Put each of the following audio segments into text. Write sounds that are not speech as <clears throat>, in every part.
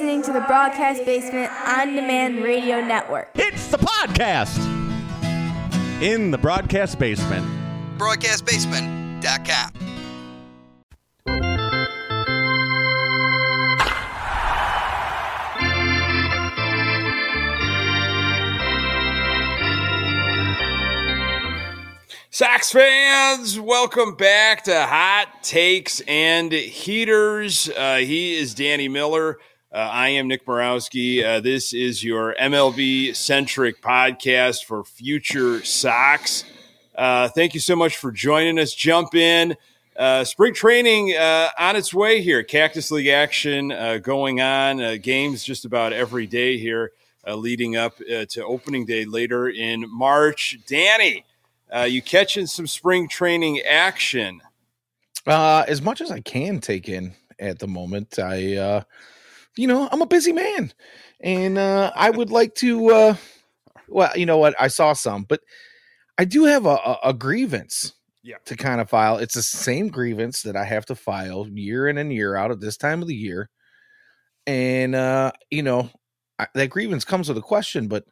listening to the Broadcast Basement On Demand Radio Network. It's the podcast in the broadcast basement. BroadcastBasement.com. Sox fans, welcome back to Hot Takes and Heaters. Uh, he is Danny Miller. Uh, I am Nick Murawski. Uh, this is your MLB centric podcast for future Sox. Uh, thank you so much for joining us. Jump in. Uh, spring training uh, on its way here. Cactus League action uh, going on. Games just about every day here, leading up to opening day later in March. Danny, you catching some spring training action? As much as I can take in at the moment, I, you know, I'm a busy man, and uh, I would like to. Uh, well, you know what? I saw some, but I do have a, a, a grievance. Yeah. To kind of file, it's the same grievance that I have to file year in and year out at this time of the year, and uh, you know, I, that grievance comes with a question. But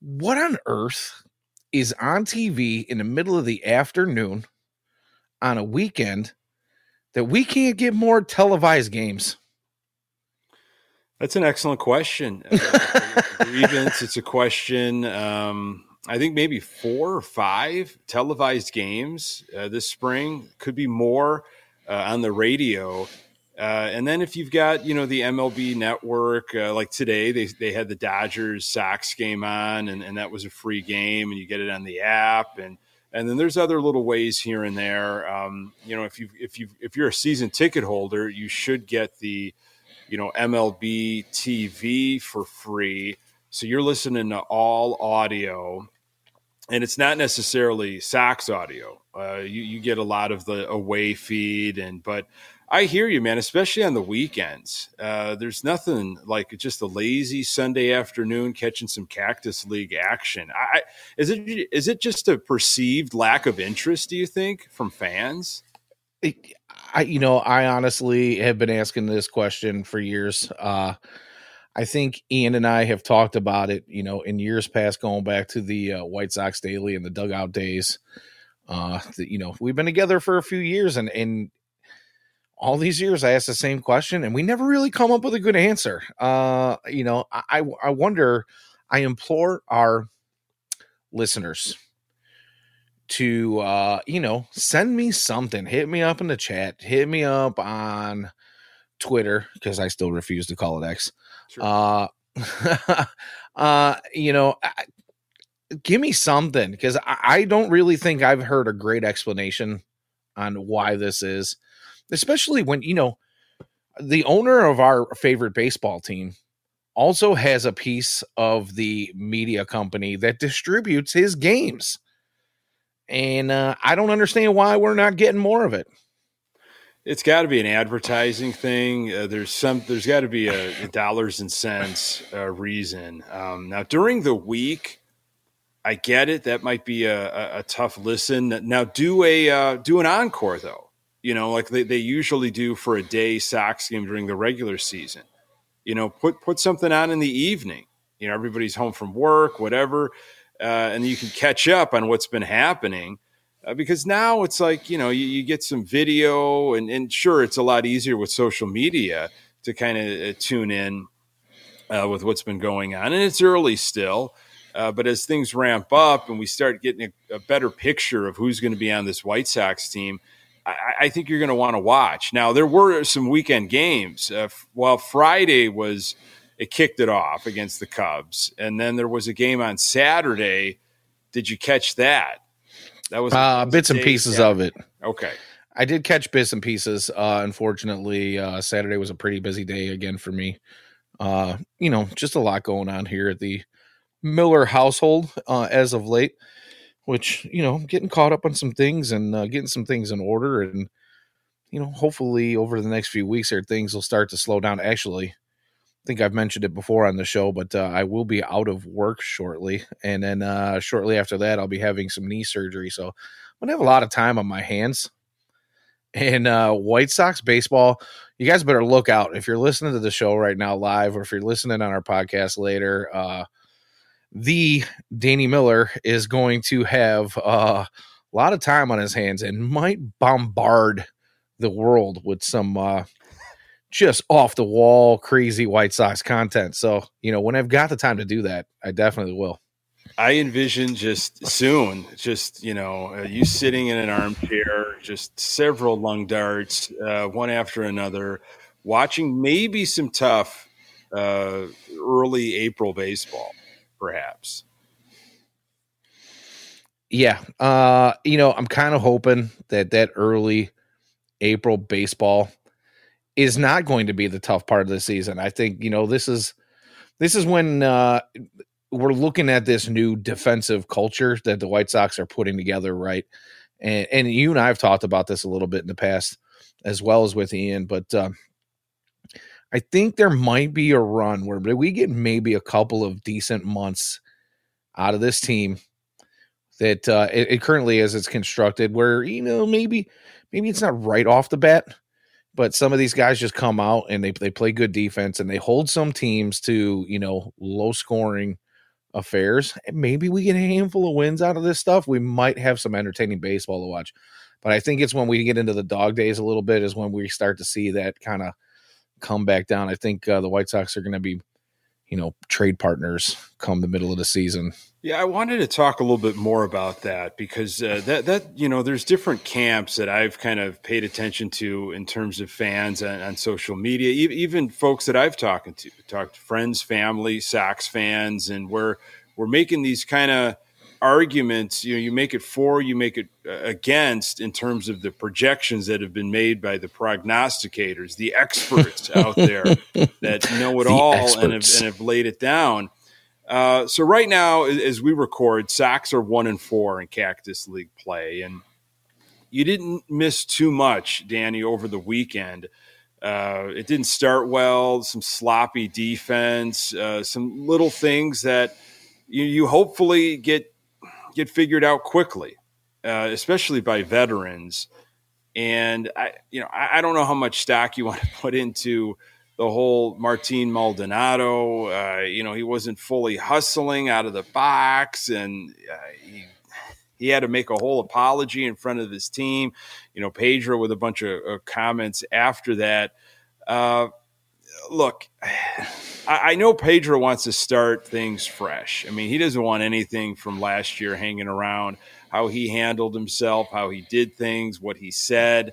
what on earth is on TV in the middle of the afternoon on a weekend that we can't get more televised games? That's an excellent question. Uh, <laughs> grievance. It's a question. Um, I think maybe four or five televised games uh, this spring. Could be more uh, on the radio. Uh, and then if you've got you know the MLB network, uh, like today they they had the Dodgers Sox game on, and, and that was a free game, and you get it on the app, and and then there's other little ways here and there. Um, you know, if you if you if you're a season ticket holder, you should get the you know MLB TV for free, so you're listening to all audio, and it's not necessarily Sox audio. Uh, you you get a lot of the away feed, and but I hear you, man. Especially on the weekends, uh, there's nothing like just a lazy Sunday afternoon catching some Cactus League action. I, is it is it just a perceived lack of interest? Do you think from fans? I, you know, I honestly have been asking this question for years. Uh, I think Ian and I have talked about it, you know, in years past, going back to the uh, White Sox Daily and the dugout days. Uh, you know, we've been together for a few years, and and all these years I asked the same question, and we never really come up with a good answer. Uh, you know, I I wonder. I implore our listeners to uh you know send me something. Hit me up in the chat. Hit me up on twitter because i still refuse to call it x. Sure. uh <laughs> uh you know I, give me something because I, I don't really think i've heard a great explanation on why this is especially when you know the owner of our favorite baseball team also has a piece of the media company that distributes his games and uh, I don't understand why we're not getting more of it. It's got to be an advertising thing. Uh, there's some. There's got to be a, a <sighs> dollars and cents uh, reason. Um, now during the week, I get it. That might be a, a, a tough listen. Now do a uh, do an encore though. You know, like they, they usually do for a day Sox game during the regular season. You know, put put something on in the evening. You know, everybody's home from work, whatever uh, and you can catch up on what's been happening. Uh, because now it's like you know you, you get some video, and, and, sure it's a lot easier with social media to kind of uh, tune in uh, with what's been going on, and it's early still. Uh, but as things ramp up and we start getting a, a better picture of who's going to be on this White Sox team, I, think you're going to want to watch. Now there were some weekend games. Uh, while Friday was it kicked it off against the Cubs, and then there was a game on Saturday. Did you catch that? That was uh, bits and pieces Saturday. of it. Okay, I did catch bits and pieces. Uh, unfortunately, uh, Saturday was a pretty busy day again for me. Uh, you know, just a lot going on here at the Miller household uh, as of late, which you know, getting caught up on some things and uh, getting some things in order, and you know, hopefully over the next few weeks here, things will start to slow down. Actually, think I've mentioned it before on the show, but uh, I will be out of work shortly, and then uh, shortly after that, I'll be having some knee surgery. So I'm gonna have a lot of time on my hands. And uh, White Sox baseball, you guys better look out if you're listening to the show right now live, or if you're listening on our podcast later. Uh, the Danny Miller is going to have uh, a lot of time on his hands and might bombard the world with some uh, just off the wall, crazy White Sox content. So, you know, when I've got the time to do that, I definitely will. I envision just soon, just you know, uh, you sitting in an armchair, just several lung darts, uh, one after another, watching maybe some tough uh, early April baseball, perhaps. Yeah, uh, you know, I'm kind of hoping that that early April baseball is not going to be the tough part of the season. I think you know this is this is when uh, we're looking at this new defensive culture that the White Sox are putting together, right? And and you and I have talked about this a little bit in the past, as well as with Ian. But uh, I think there might be a run where we get maybe a couple of decent months out of this team that uh, it, it currently as it's constructed, where you know maybe maybe it's not right off the bat, but some of these guys just come out and they they play good defense and they hold some teams to you know low scoring affairs. And maybe we get a handful of wins out of this stuff. We might have some entertaining baseball to watch. But I think it's when we get into the dog days a little bit is when we start to see that kind of come back down. I think uh, the White Sox are going to be, you know, trade partners come the middle of the season. Yeah, I wanted to talk a little bit more about that because uh, that that you know, there's different camps that I've kind of paid attention to in terms of fans on, social media, even folks that I've talked to, talked to friends, family, Sox fans, and we're we're making these kind of arguments. You know, you make it for, you make it uh, against in terms of the projections that have been made by the prognosticators, the experts out there <laughs> that know it the all and have, and have laid it down. Uh, so right now, as we record, Sox are one and four in Cactus League play, and you didn't miss too much, Danny, over the weekend. Uh, it didn't start well. Some sloppy defense, uh, some little things that you, you hopefully get get figured out quickly, uh, especially by veterans. And I, you know, I, I don't know how much stock you <laughs> want to put into the whole Martin Maldonado. Uh, you know, he wasn't fully hustling out of the box, and uh, he he had to make a whole apology in front of his team. You know, Pedro with a bunch of, of comments after that. Look, I, know Pedro wants to start things fresh. I mean, he doesn't want anything from last year hanging around. How he handled himself, how he did things, what he said.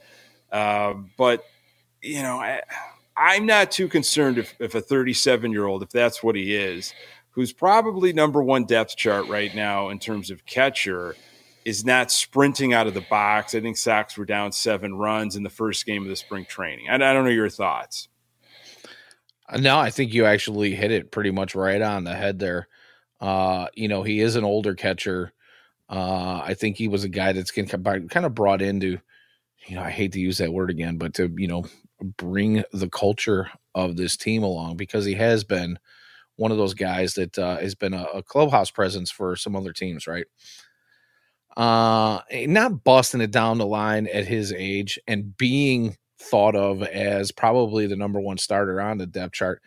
Uh, but you know, I, I'm not too concerned if, if a 37 year old, if that's what he is, who's probably number one depth chart right now in terms of catcher, is not sprinting out of the box. I think Sox were down seven runs in the first game of the spring training. I don't know your thoughts. Uh, no, I think you actually hit it pretty much right on the head there. Uh, you know, he is an older catcher. Uh, I think he was a guy that's kind of brought into, you know, I hate to use that word again, but to, you know, bring the culture of this team along because he has been one of those guys that uh, has been a, a, clubhouse presence for some other teams, right? Uh, not busting it down the line at his age and being thought of as probably the number one starter on the depth chart.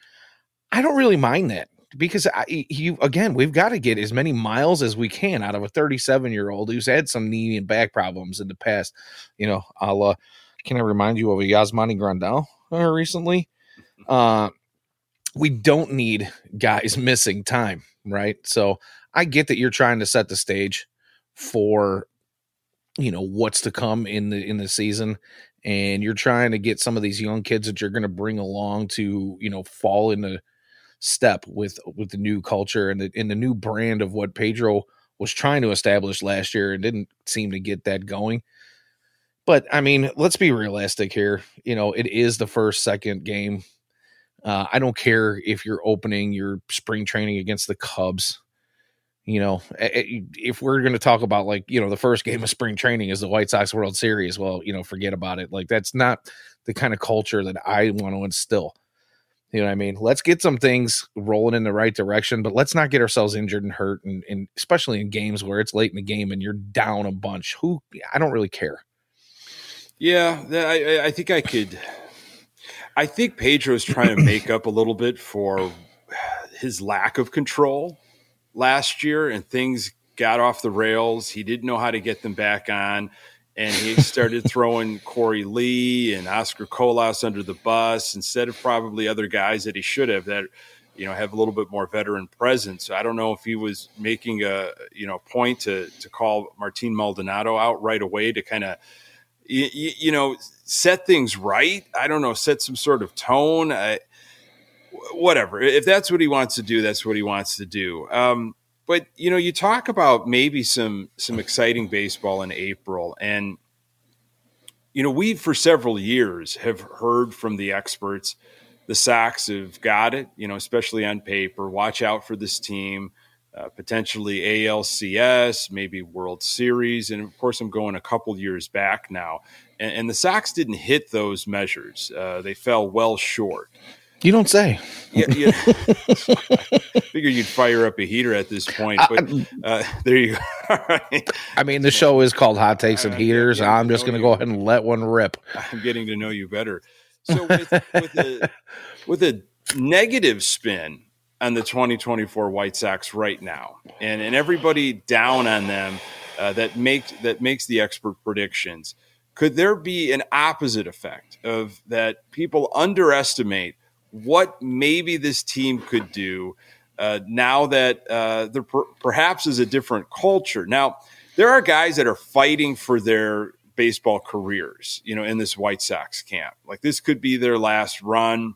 I don't really mind that because I, he again, we've got to get as many miles as we can out of a 37 year old who's had some knee and back problems in the past. You know, uh, can I remind you of a Yasmani Grandal uh, recently? Uh, we don't need guys <laughs> missing time, right? So I get that you're trying to set the stage for you know what's to come in the in the season and you're trying to get some of these young kids that you're going to bring along to you know fall into step with with the new culture and the the new brand of what Pedro was trying to establish last year and didn't seem to get that going. But I mean, let's be realistic here. You know, it is the first, second game. Uh, I don't care if you're opening your spring training against the Cubs. You know, if we're going to talk about like, you know, the first game of spring training is the White Sox World Series, well, you know, forget about it. Like, that's not the kind of culture that I want to instill. You know what I mean? Let's get some things rolling in the right direction, but let's not get ourselves injured and hurt, and, and especially in games where it's late in the game and you're down a bunch. Who I don't really care. Yeah, I, I think I could. I think Pedro's trying to make up a little bit for his lack of control last year, and things got off the rails. He didn't know how to get them back on. And he started <laughs> throwing Korey Lee and Oscar Colas under the bus instead of probably other guys that he should have that you know have a little bit more veteran presence. I don't know if he was making a you know point to to call Martin Maldonado out right away to kind of you, you, know set things right. I don't know, set some sort of tone. I, whatever. If that's what he wants to do, that's what he wants to do. Um, but you know, you talk about maybe some some exciting baseball in April, and you know, we for several years have heard from the experts the Sox have got it, you know, especially on paper. Watch out for this team, uh, potentially ALCS, maybe World Series. And of course, I'm going a couple years back now. And, and the Sox didn't hit those measures, uh, they fell well short. You don't say. Yeah, yeah. <laughs> figured you'd fire up a heater at this point, but uh, <laughs> there you go. <laughs> I mean, the show is called Hot Takes and Heaters. I'm just going to go ahead and let one rip. I'm getting to know you better. So with, with a with a negative spin on the 2024 White Sox right now, and and everybody down on them uh, that makes that makes the expert predictions, could there be an opposite effect of that people underestimate what maybe this team could do uh, now that uh, there per- perhaps is a different culture now? There are guys that are fighting for their baseball careers, you know, in this White Sox camp. Like this could be their last run.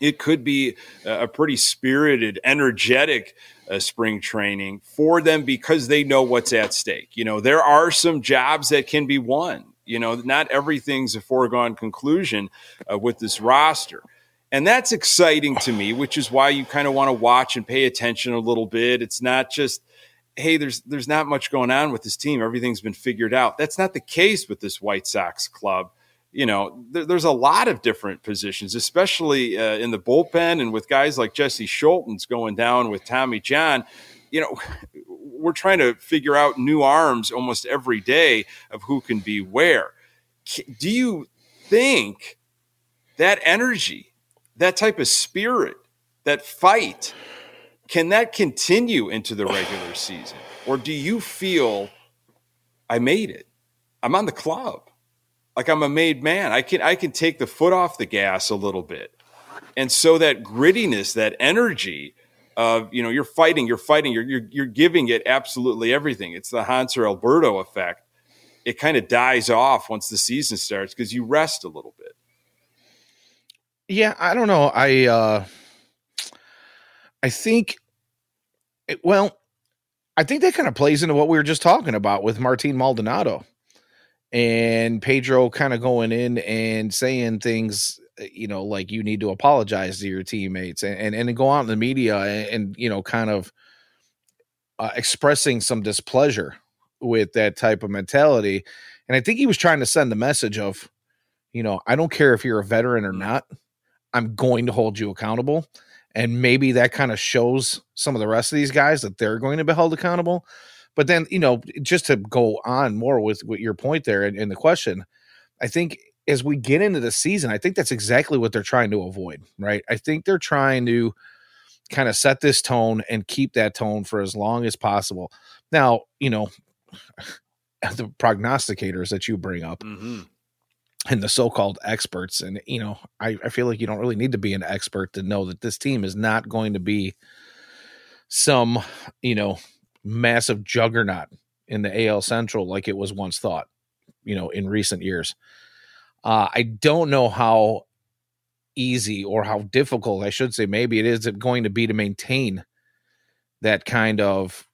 It could be a pretty spirited, energetic uh, spring training for them because they know what's at stake. You know, there are some jobs that can be won. You know, not everything's a foregone conclusion uh, with this roster. And that's exciting to me, which is why you kind of want to watch and pay attention a little bit. It's not just hey, there's there's not much going on with this team. Everything's been figured out. That's not the case with this White Sox club. You know, there, there's a lot of different positions, especially uh, in the bullpen, and with guys like Jesse Scholtens going down with Tommy John. You know, <laughs> we're trying to figure out new arms almost every day of who can be where. Do you think that energy, that type of spirit, that fight? Can that continue into the regular season? Or do you feel I made it? I'm on the club. Like I'm a made man. I can I can take the foot off the gas a little bit. And so that grittiness, that energy of, you know, you're fighting, you're fighting, you're you're, you're giving it absolutely everything. It's the Hanser Alberto effect. It kind of dies off once the season starts because you rest a little bit. Yeah, I don't know. I uh I think, it, well, I think that kind of plays into what we were just talking about with Martin Maldonado and Pedro kind of going in and saying things, uh, you know, like you need to apologize to your teammates and, and, and go out in the media and, and you know, kind of uh, expressing some displeasure with that type of mentality. And I think he was trying to send the message of, you know, I don't care if you're a veteran or not, I'm going to hold you accountable and maybe that kind of shows some of the rest of these guys that they're going to be held accountable. But then, you know, just to go on more with, with your point there and, and the question, I think as we get into the season, I think that's exactly what they're trying to avoid, right? I think they're trying to kind of set this tone and keep that tone for as long as possible. Now, you know, <laughs> the prognosticators that you bring up, mm-hmm and the so-called experts and you know I, I feel like you don't really need to be an expert to know that this team is not going to be some you know massive juggernaut in the AL Central like it was once thought you know in recent years. Uh, I don't know how easy or how difficult I should say maybe it is going to be to maintain that kind of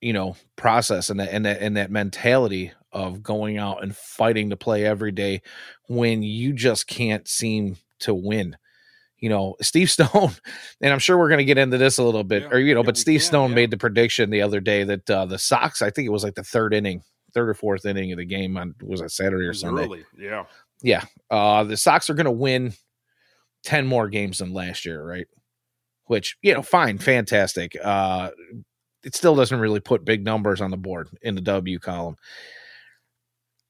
you know process and that and that and that mentality of going out and fighting to play every day when you just can't seem to win. You know, <laughs> Steve Stone, and I'm sure we're going to get into this a little bit, yeah, or you know, yeah, but Steve can, Stone yeah. made the prediction the other day that uh, the Sox, I think it was like the third inning, third or fourth inning of the game on was it Saturday or Sunday? Early. Yeah, yeah. Uh, the Sox are going to win ten more games than last year, right? Which you know, fine, fantastic. Uh, it still doesn't really put big numbers on the board in the W column.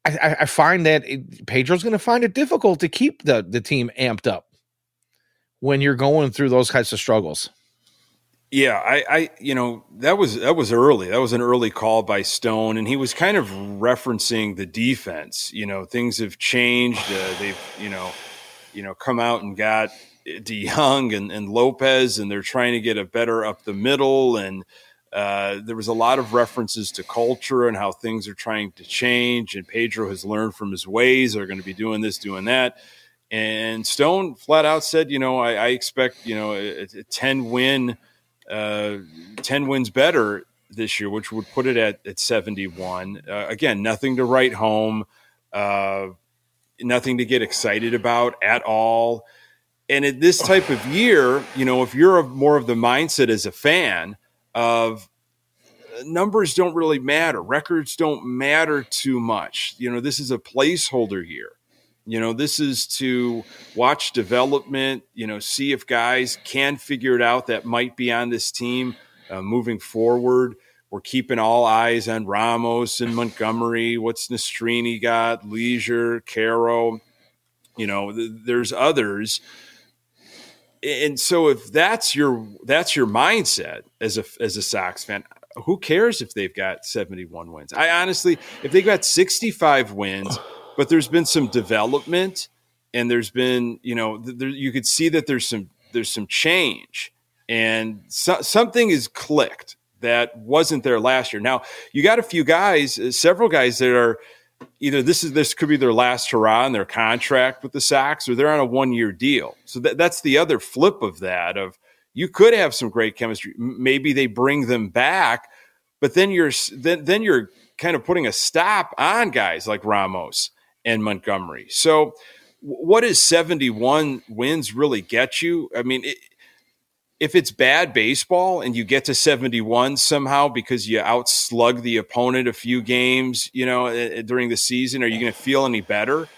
I, I find that it, Pedro's going to find it difficult to keep the the team amped up when you're going through those types of struggles. Yeah, I, I, you know, that was that was early. That was an early call by Stone, and he was kind of referencing the defense. You know, things have changed. Uh, they've, you know, you know, come out and got DeJong and, and Lopez, and they're trying to get a better up the middle. And uh, there was a lot of references to culture and how things are trying to change. And Pedro has learned from his ways. They're going to be doing this, doing that. And Stone flat out said, you know, I, I expect, you know, a, a 10 win uh, 10 wins better this year, which would put it at, at 71. Uh, again, nothing to write home, uh, nothing to get excited about at all. And at this type of year, you know, if you're of more of the mindset as a fan of uh, numbers don't really matter, records don't matter too much. You know, this is a placeholder year. You know, this is to watch development, you know, see if guys can figure it out that might be on this team uh, moving forward. We're keeping all eyes on Ramos and Montgomery. What's Nastrini got? Leasure, Caro. You know, th- there's others. And so if that's your that's your mindset as a as a Sox fan, who cares if they've got 71 wins? I honestly, if they've got 65 wins <sighs> but there's been some development and there's been you know there, you could see that there's some there's some change and so, something is clicked that wasn't there last year now you got a few guys uh, several guys that are either this is this could be their last hurrah in their contract with the Sox or they're on a one year deal so that, that's the other flip of that of you could have some great chemistry maybe they bring them back but then you're then, then you're kind of putting a stop on guys like Ramos and Montgomery. So, what does 71 wins really get you? I mean, it, if it's bad baseball and you get to 71 somehow because you outslug the opponent a few games, you know, eh, eh, during the season, are you going to feel any better?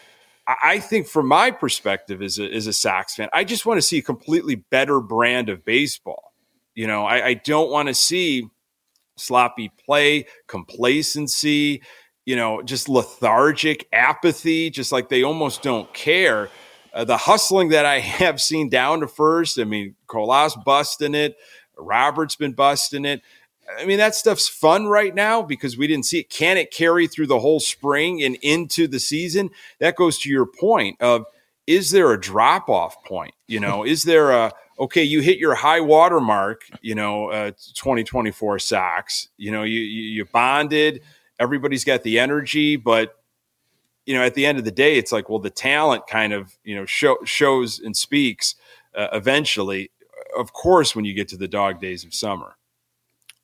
I think, from my perspective as a, as a Sox fan, I just want to see a completely better brand of baseball. You know, I, I don't want to see sloppy play, complacency, you know, just lethargic apathy, just like they almost don't care. Uh, the hustling that I <laughs> have seen down to first, I mean, Colas busting it, Robert's been busting it. I mean, that stuff's fun right now because we didn't see it. Can it carry through the whole spring and into the season? That goes to your point of is there a drop off point? You know, <laughs> is there a okay, you hit your high water mark, you know, uh, 2024 Sox, you know, you, you, you bonded, everybody's got the energy, but you know, at the end of the day, it's like, well, the talent kind of you know show, shows and speaks uh, eventually. Of course, when you get to the dog days of summer,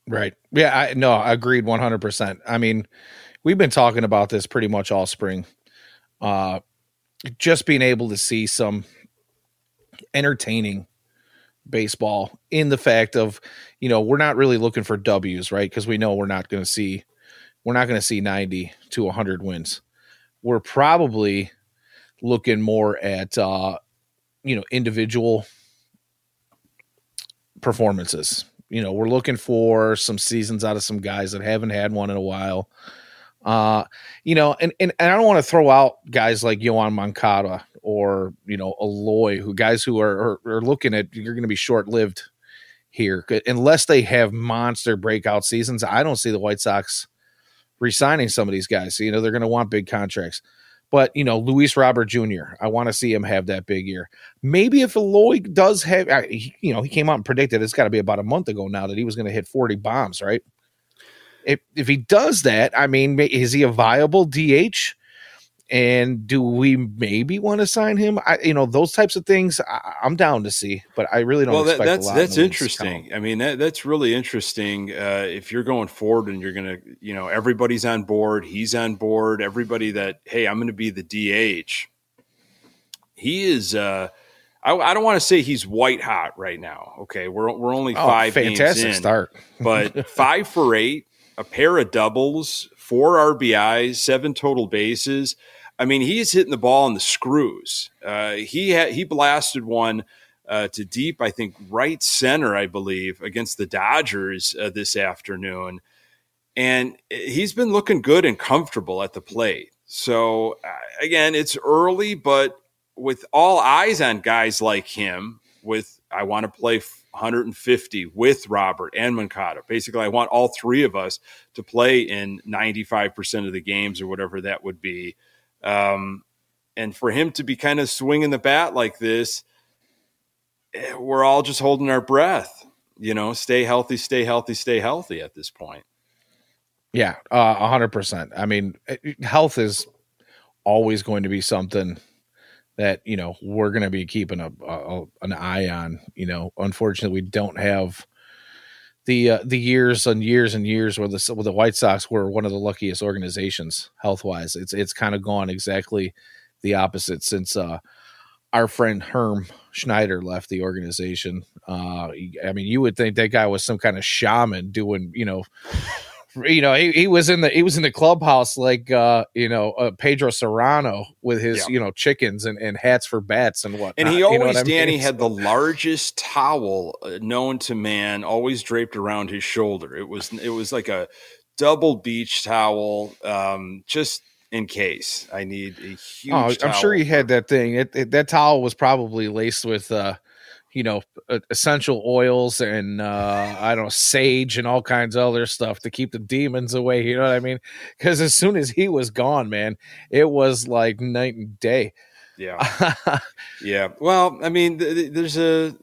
right? Yeah, I no, I agreed one hundred percent. I mean, we've been talking about this pretty much all spring. Uh, just being able to see some entertaining baseball in the fact of you know we're not really looking for W's, right? Because we know we're not going to see we're not going to see 90 to 100 wins. We're probably looking more at uh, you know individual performances. You know, we're looking for some seasons out of some guys that haven't had one in a while. Uh, you know, and, and, and I don't want to throw out guys like Yoan Moncada or, you know, Eloy, who guys who are, are, are looking at, you're going to be short lived here. Unless they have monster breakout seasons, I don't see the White Sox resigning some of these guys. So, You know, they're going to want big contracts. But, you know, Luis Robert Jr., I want to see him have that big year. Maybe if Eloy does have, you know, he came out and predicted it's got to be about a month ago now that he was going to hit 40 bombs, right? If, if he does that, I mean, is he a viable DH? And do we maybe want to sign him? I, you know, those types of things I, am down to see, but I really don't. Well, that, that's that's interesting. I mean, that, that's really interesting. Uh, if you're going forward and you're to, you know, everybody's on board, he's on board. Everybody that hey, I'm going to be the DH. He is. Uh, I, I don't want to say he's white hot right now. Okay, we're we're only oh, five fantastic games in, start, <laughs> but five for eight, a pair of doubles, four RBIs, seven total bases. I mean, he's hitting the ball on the screws. Uh, he he blasted one uh, to deep, I think, right center, I believe, against the Dodgers uh, this afternoon, and he's been looking good and comfortable at the plate. So uh, again, it's early, but with all eyes on guys like him, with I want to play 150 with Robert and Moncada. Basically, I want all three of us to play in 95% of the games or whatever that would be. Um, and for him to be kind of swinging the bat like this, eh, we're all just holding our breath. You know, stay healthy, stay healthy, stay healthy at this point. Yeah, a hundred percent. I mean, eh, health is always going to be something that you know we're going to be keeping a, a, an eye on. You know, unfortunately, we don't have the uh, the years and years and years where the where the White Sox were one of the luckiest organizations health wise. It's it's kind of gone exactly the opposite since uh, our friend Herm Schneider left the organization. Uh, I mean, you would think that guy was some kind of shaman doing, you know, you know, he, he was in the he was in the clubhouse like uh, you know uh, Pedro Cerrano with his yeah. you know chickens and, and hats for bats and what. And he always, you know Danny, mean? had the largest towel uh, known to man, always draped around his shoulder. It was it was like a double beach towel, um, just in case I need a huge. Oh, I'm sure he had that thing. It, it, that towel was probably laced with. Uh, you know essential oils and uh i don't know sage and all kinds of other stuff to keep the demons away you know what i mean because as soon as he was gone man it was like night and day yeah <laughs> yeah well i mean th- th- there's a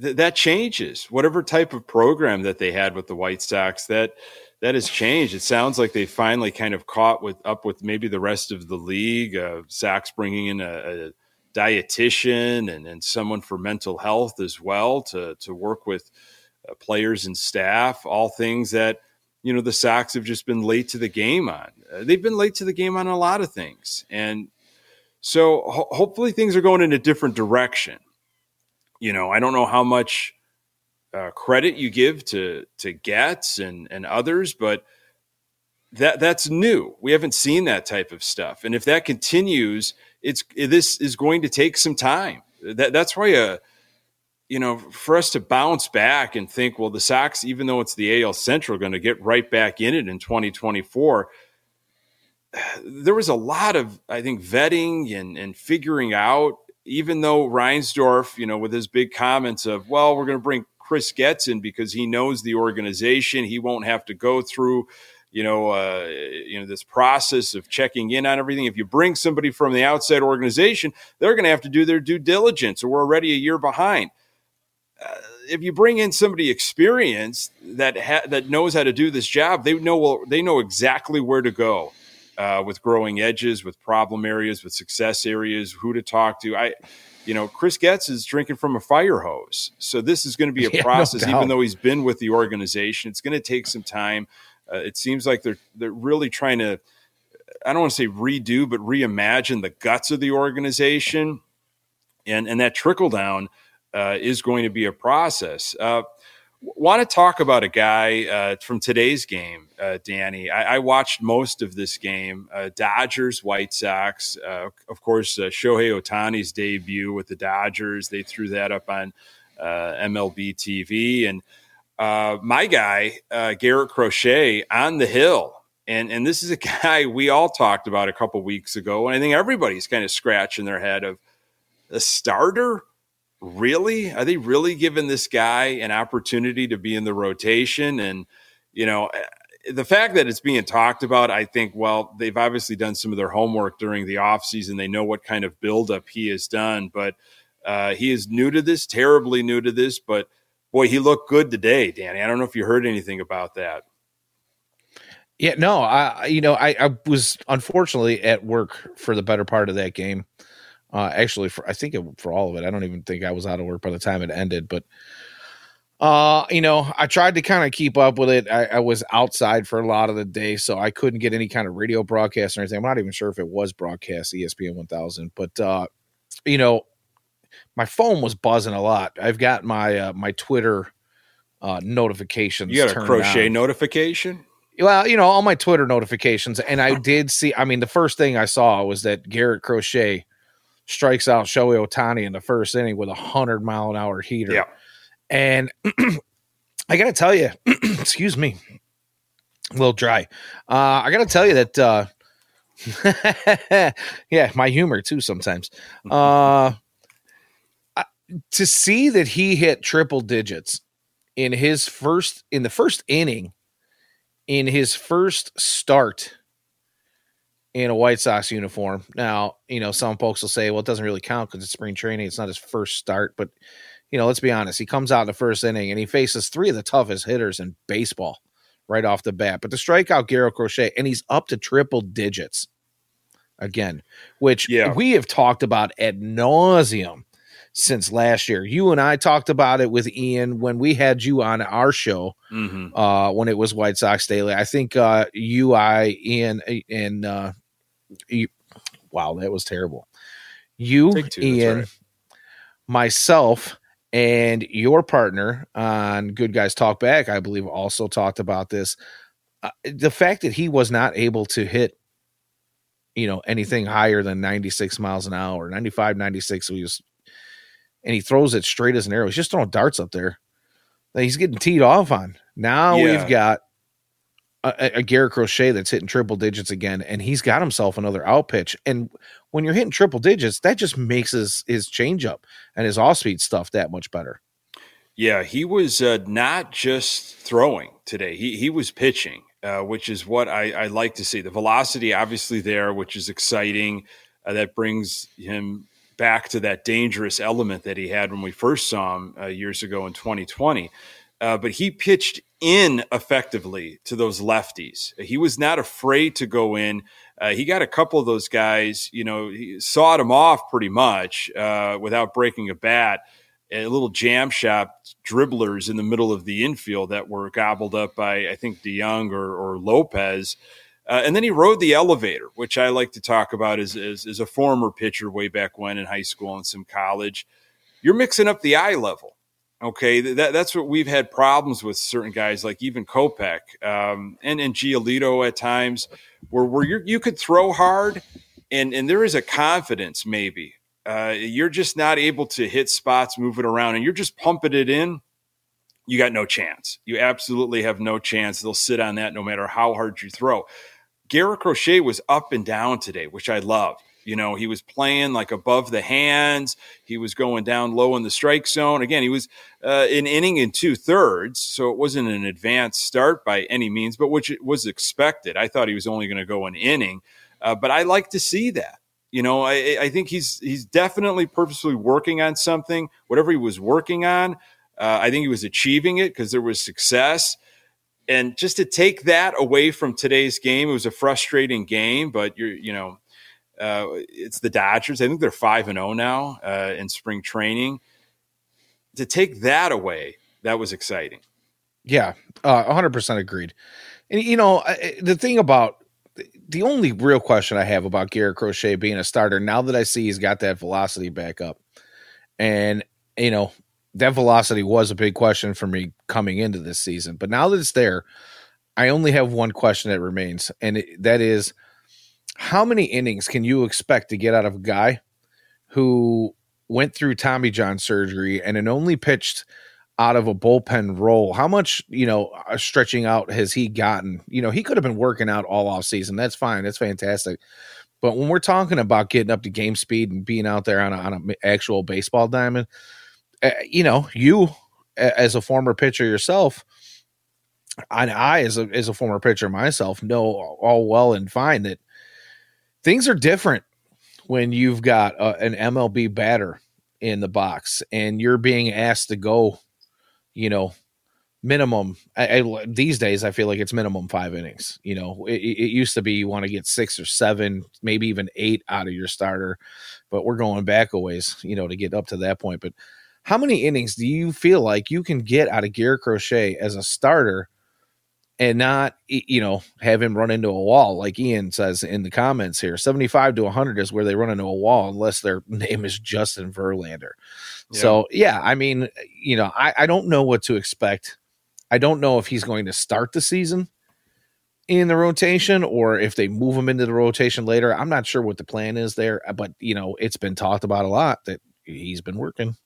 th- that changes whatever type of program that they had with the white sox that that has changed. It sounds like they finally kind of caught with up with maybe the rest of the league. Uh, Sox bringing in a, a dietitian and, and someone for mental health as well to to work with uh, players and staff. All things that you know the Sox have just been late to the game on. Uh, they've been late to the game on a lot of things, and so ho- hopefully things are going in a different direction. You know, I don't know how much uh, credit you give to to Getz and and others, but that that's new. We haven't seen that type of stuff, and if that continues it's this is going to take some time. That that's why uh, you know for us to bounce back and think, well, the Sox, even though it's the AL Central, going to get right back in it in 2024. There was a lot of, I think, vetting and, and figuring out. Even though Reinsdorf, you know, with his big comments of, well, we're going to bring Chris Getz in because he knows the organization, he won't have to go through you know, uh, you know, this process of checking in on everything. If you bring somebody from the outside organization, they're going to have to do their due diligence, or we're already a year behind. Uh, if you bring in somebody experienced that ha- that knows how to do this job, they know well, they know exactly where to go uh, with growing edges, with problem areas, with success areas, who to talk to. I, you know, Chris Getz is drinking from a fire hose, so this is going to be a <laughs> yeah, process. No even though he's been with the organization, it's going to take some time. Uh, it seems like they're they're really trying to I don't want to say redo, but reimagine the guts of the organization, and and that trickle down uh, is going to be a process. Uh, want to talk about a guy uh, from today's game, uh, Danny. I, I, watched most of this game. Uh, Dodgers, White Sox. Of course, Shohei Ohtani's debut with the Dodgers. They threw that up on MLB TV, and uh, my guy, uh, Garrett Crochet, on the hill. And, and this is a <laughs> guy we all talked about a couple weeks ago. And I think everybody's kind of scratching their head of a starter. Really? Are they really giving this guy an opportunity to be in the rotation? And, you know, eh, the fact that it's being talked about, I think, well, they've obviously done some of their homework during the offseason. They know what kind of buildup he has done, but uh, he is new to this, terribly new to this, but – boy, he looked good today, Danny. I don't know if you heard anything about that. Yeah, no, I you know I, I was unfortunately at work for the better part of that game. Uh, actually, for I think it, for all of it, I don't even think I was out of work by the time it ended. But uh, you know, I tried to kind of keep up with it. I, I, was outside for a lot of the day, so I couldn't get any kind of radio broadcast or anything. I'm not even sure if it was broadcast ESPN 1000, but uh, you know, my phone was buzzing a lot. I've got my uh, my Twitter uh, notifications. You got a crochet on. notification? Well, you know, all my Twitter notifications, and I did see. I mean, the first thing I saw was that Garrett Crochet strikes out Shohei Ohtani in the first inning with a hundred mile an hour heater. Yeah. And <clears throat> I got to tell you, <clears throat> excuse me, a little dry. Uh, I got to tell you that. Uh, <laughs> yeah, my humor too sometimes. Uh, to see that he hit triple digits in his first in the first inning in his first start in a White Sox uniform. Now, you know, some folks will say, well, it doesn't really count because it's spring training. It's not his first start. But, you know, let's be honest. He comes out in the first inning and he faces three of the toughest hitters in baseball right off the bat. But to strike out Garrett Crochet, and he's up to triple digits again, which Yeah. we have talked about ad nauseum since last year. You and I talked about it with Ian when we had you on our show hmm uh, when it was White Sox Daily. I think uh, you, I, Ian, and uh, you, wow, that was terrible. You, two, Ian, right. myself, and your partner on Good Guys Talk Back, I believe, also talked about this. Uh, the fact that he was not able to hit, you know, anything higher than 96 miles an hour, 95, 96, he was, and he throws it straight as an arrow. He's just throwing darts up there that he's getting teed off on. Now Yeah. we've got a, a- Garrett Crochet that's hitting triple digits again, and he's got himself another out pitch. And when you're hitting triple digits, that just makes his his changeup and his off speed stuff that much better. Yeah, he was uh, not just throwing today. He he was pitching, uh, which is what I, I like to see. The velocity, obviously, there, which is exciting. Uh, that brings him back to that dangerous element that he had when we first saw him uh, years ago in 2020. Uh, but he pitched in effectively to those lefties. He was not afraid to go in. Uh, he got a couple of those guys, you know, he sawed them off pretty much uh, without breaking a bat a little jam shop dribblers in the middle of the infield that were gobbled up by I think DeJong or, or Lopez. Uh, and then he rode the elevator, which I like to talk about as, as, as a former pitcher way back when in high school and some college. You're mixing up the eye level. Okay, that, that's what we've had problems with certain guys, like even Kopech um, and and Giolito at times, where where you could throw hard, and and there is a confidence maybe uh, you're just not able to hit spots, move it around, and you're just pumping it in, you got no chance. You absolutely have no chance. They'll sit on that no matter how hard you throw. Garrett Crochet was up and down today, which I love. You know, he was playing like above the hands. He was going down low in the strike zone. Again, he was uh, an inning and two thirds, so it wasn't an advanced start by any means, but which was expected. I thought he was only going to go an inning, uh, but I like to see that. You know, I, I think he's he's definitely purposely working on something. Whatever he was working on, uh, I think he was achieving it because there was success. And just to take that away from today's game, it was a frustrating game. But you're, you know, uh, it's the Dodgers. I think they're five and zero now uh, in spring training. To take that away, that was exciting. Yeah, uh, 100% agreed. And you know, I- the thing about the only real question I have about Garrett Crochet being a starter now that I see he's got that velocity back up, and you know that velocity was a big question for me coming into this season, but now that it's there, I only have one question that remains, and it, that is, how many innings can you expect to get out of a guy who went through Tommy John surgery and then only pitched out of a bullpen role. How much, you know, uh, stretching out has he gotten? You know, he could have been working out all off season. That's fine. That's fantastic. But when we're talking about getting up to game speed and being out there on an actual baseball diamond, uh, you know, you as a former pitcher yourself, and I as a as a former pitcher myself know all well and fine that things are different when you've got uh, an MLB batter in the box and you're being asked to go you know, minimum. I, I, these days, I feel like it's minimum five innings. You know, it, it used to be you want to get six or seven, maybe even eight out of your starter, but we're going back a ways, you know, to get up to that point. But how many innings do you feel like you can get out of Garrett Crochet as a starter? And not, you know, have him run into a wall, like Ian says in the comments here. Seventy-five to one hundred is where they run into a wall, unless their <laughs> name is Justin Verlander. So yeah, I mean, you know, I, I don't know what to expect. I don't know if he's going to start the season in the rotation or if they move him into the rotation later. I'm not sure what the plan is there, uh, but you know, it's been talked about a lot that he's been working.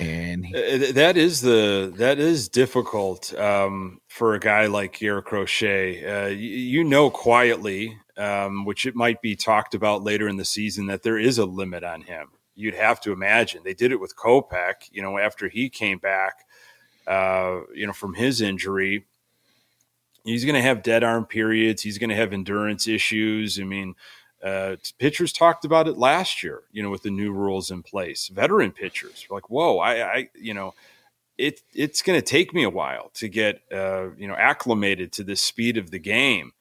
And he- Uh, that is the that is difficult um, for a guy like Garrett Crochet. Uh, you, you know quietly, um, which it might be talked about later in the season, that there is a limit on him. You'd have to imagine they did it with Kopech. You know, after he came back, uh, you know, from his injury, he's going to have dead arm periods. He's going to have endurance issues. I mean, uh, pitchers talked about it last year, you know, with the new rules in place. Veteran pitchers like, whoa, I, I you know, it it's going to take me a while to get uh, you know acclimated to the speed of the game,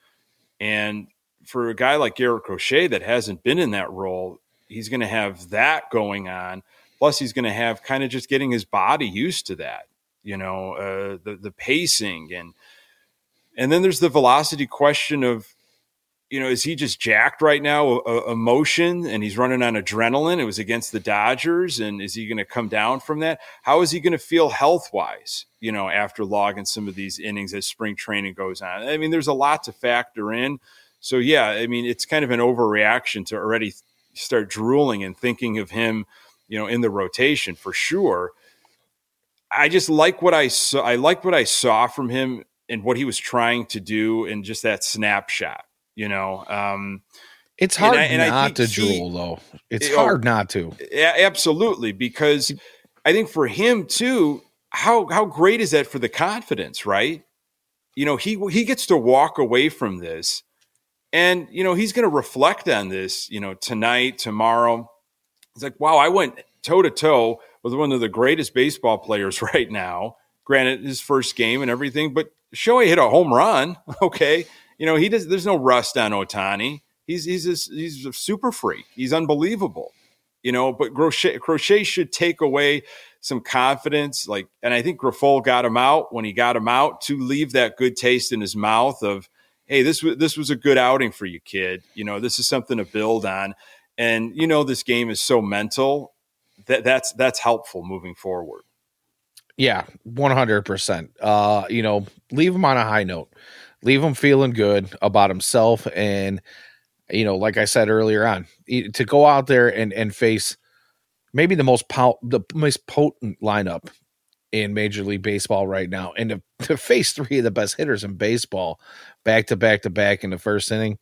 and for a guy like Garrett Crochet that hasn't been in that role, he's going to have that going on. Plus, he's going to have kind of just getting his body used to that, you know, uh, the the pacing and and then there's the velocity question of you know, is he just jacked right now, emotion, and he's running on adrenaline? It was against the Dodgers, and is he going to come down from that? How is he going to feel health wise, you know, after logging some of these innings as spring training goes on? I mean, there's a lot to factor in. So, yeah, I mean, it's kind of an overreaction to already start drooling and thinking of him, you know, in the rotation for sure. I just like what I saw. I like what I saw from him and what he was trying to do in just that snapshot you know, um, it's hard and I, and not to he, drool, though. It's it, hard oh, not to. Absolutely, because I think for him too, how how great is that for the confidence, right? You know, he he gets to walk away from this, and you know he's going to reflect on this. You know, tonight, tomorrow. It's like, wow, I went toe to toe with one of the greatest baseball players <laughs> right now. Granted, his first game and everything, but Shohei hit a home run. <laughs> Okay, you know, he does. There's no rust on Ohtani. He's he's a, he's a super freak. He's unbelievable. You know, but Crochet, Crochet should take away some confidence. Like, and I think Grifol got him out when he got him out to leave that good taste in his mouth of, hey, this was this was a good outing for you, kid. You know, this is something to build on. And you know, this game is so mental that that's that's helpful moving forward. Yeah, one hundred percent. Uh, you know, leave him on a high note leave him feeling good about himself and you know like i said earlier on to go out there and and face maybe the most po- the most potent lineup in major league baseball right now and to, <laughs> to face three of the best hitters in baseball back to back to back in the first inning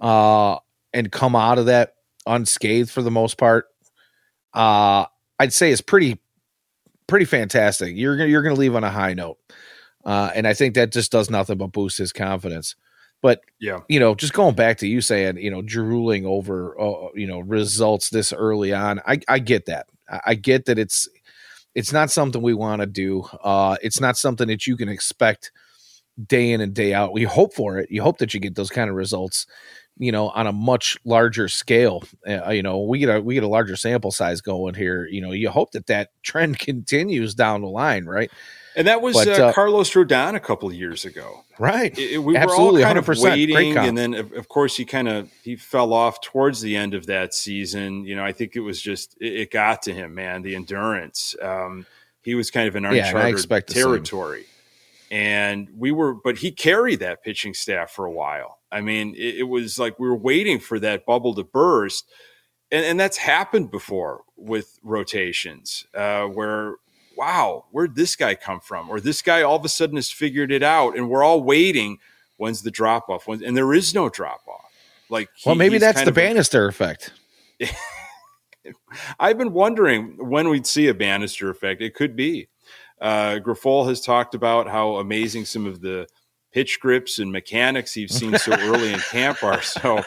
uh and come out of that unscathed for the most part uh i'd say it's pretty pretty fantastic. You're you're gonna leave on a high note uh, and I think that just does nothing but boost his confidence. But yeah, you know, just going back to you saying, you know, drooling over, uh, you know, results this early on. I, I get that. I, I get that it's it's not something we want to do. Uh, it's not something that you can expect day in and day out. We hope for it. You hope that you get those kind of results, you know, on a much larger scale. Uh, you know, we get a we get a larger sample size going here. You know, you hope that that trend <laughs> continues down the line, right? And that was but, uh, uh, Carlos Rodon a couple of years ago, right? It, we Absolutely, were all kind 100%. of waiting, and then of, of, course he kind of he fell off towards the end of that season. You know, I think it was just it, it got to him, man. The endurance. Um, he was kind of in uncharted yeah, territory, and we were, but he carried that pitching staff for a while. I mean, it, it was like we were waiting for that bubble to burst. And, and that's happened before with rotations, uh, where wow, where'd this guy come from? Or this guy all of a sudden has figured it out, and we're all waiting. When's the drop off? and there is no drop off. Like, he, well, maybe that's the Bannister a, effect. <laughs> I've been wondering when we'd see a Bannister effect. It could be. Uh, Grifol has talked about how amazing some of the pitch grips and mechanics he's seen so early in camp are. <laughs> So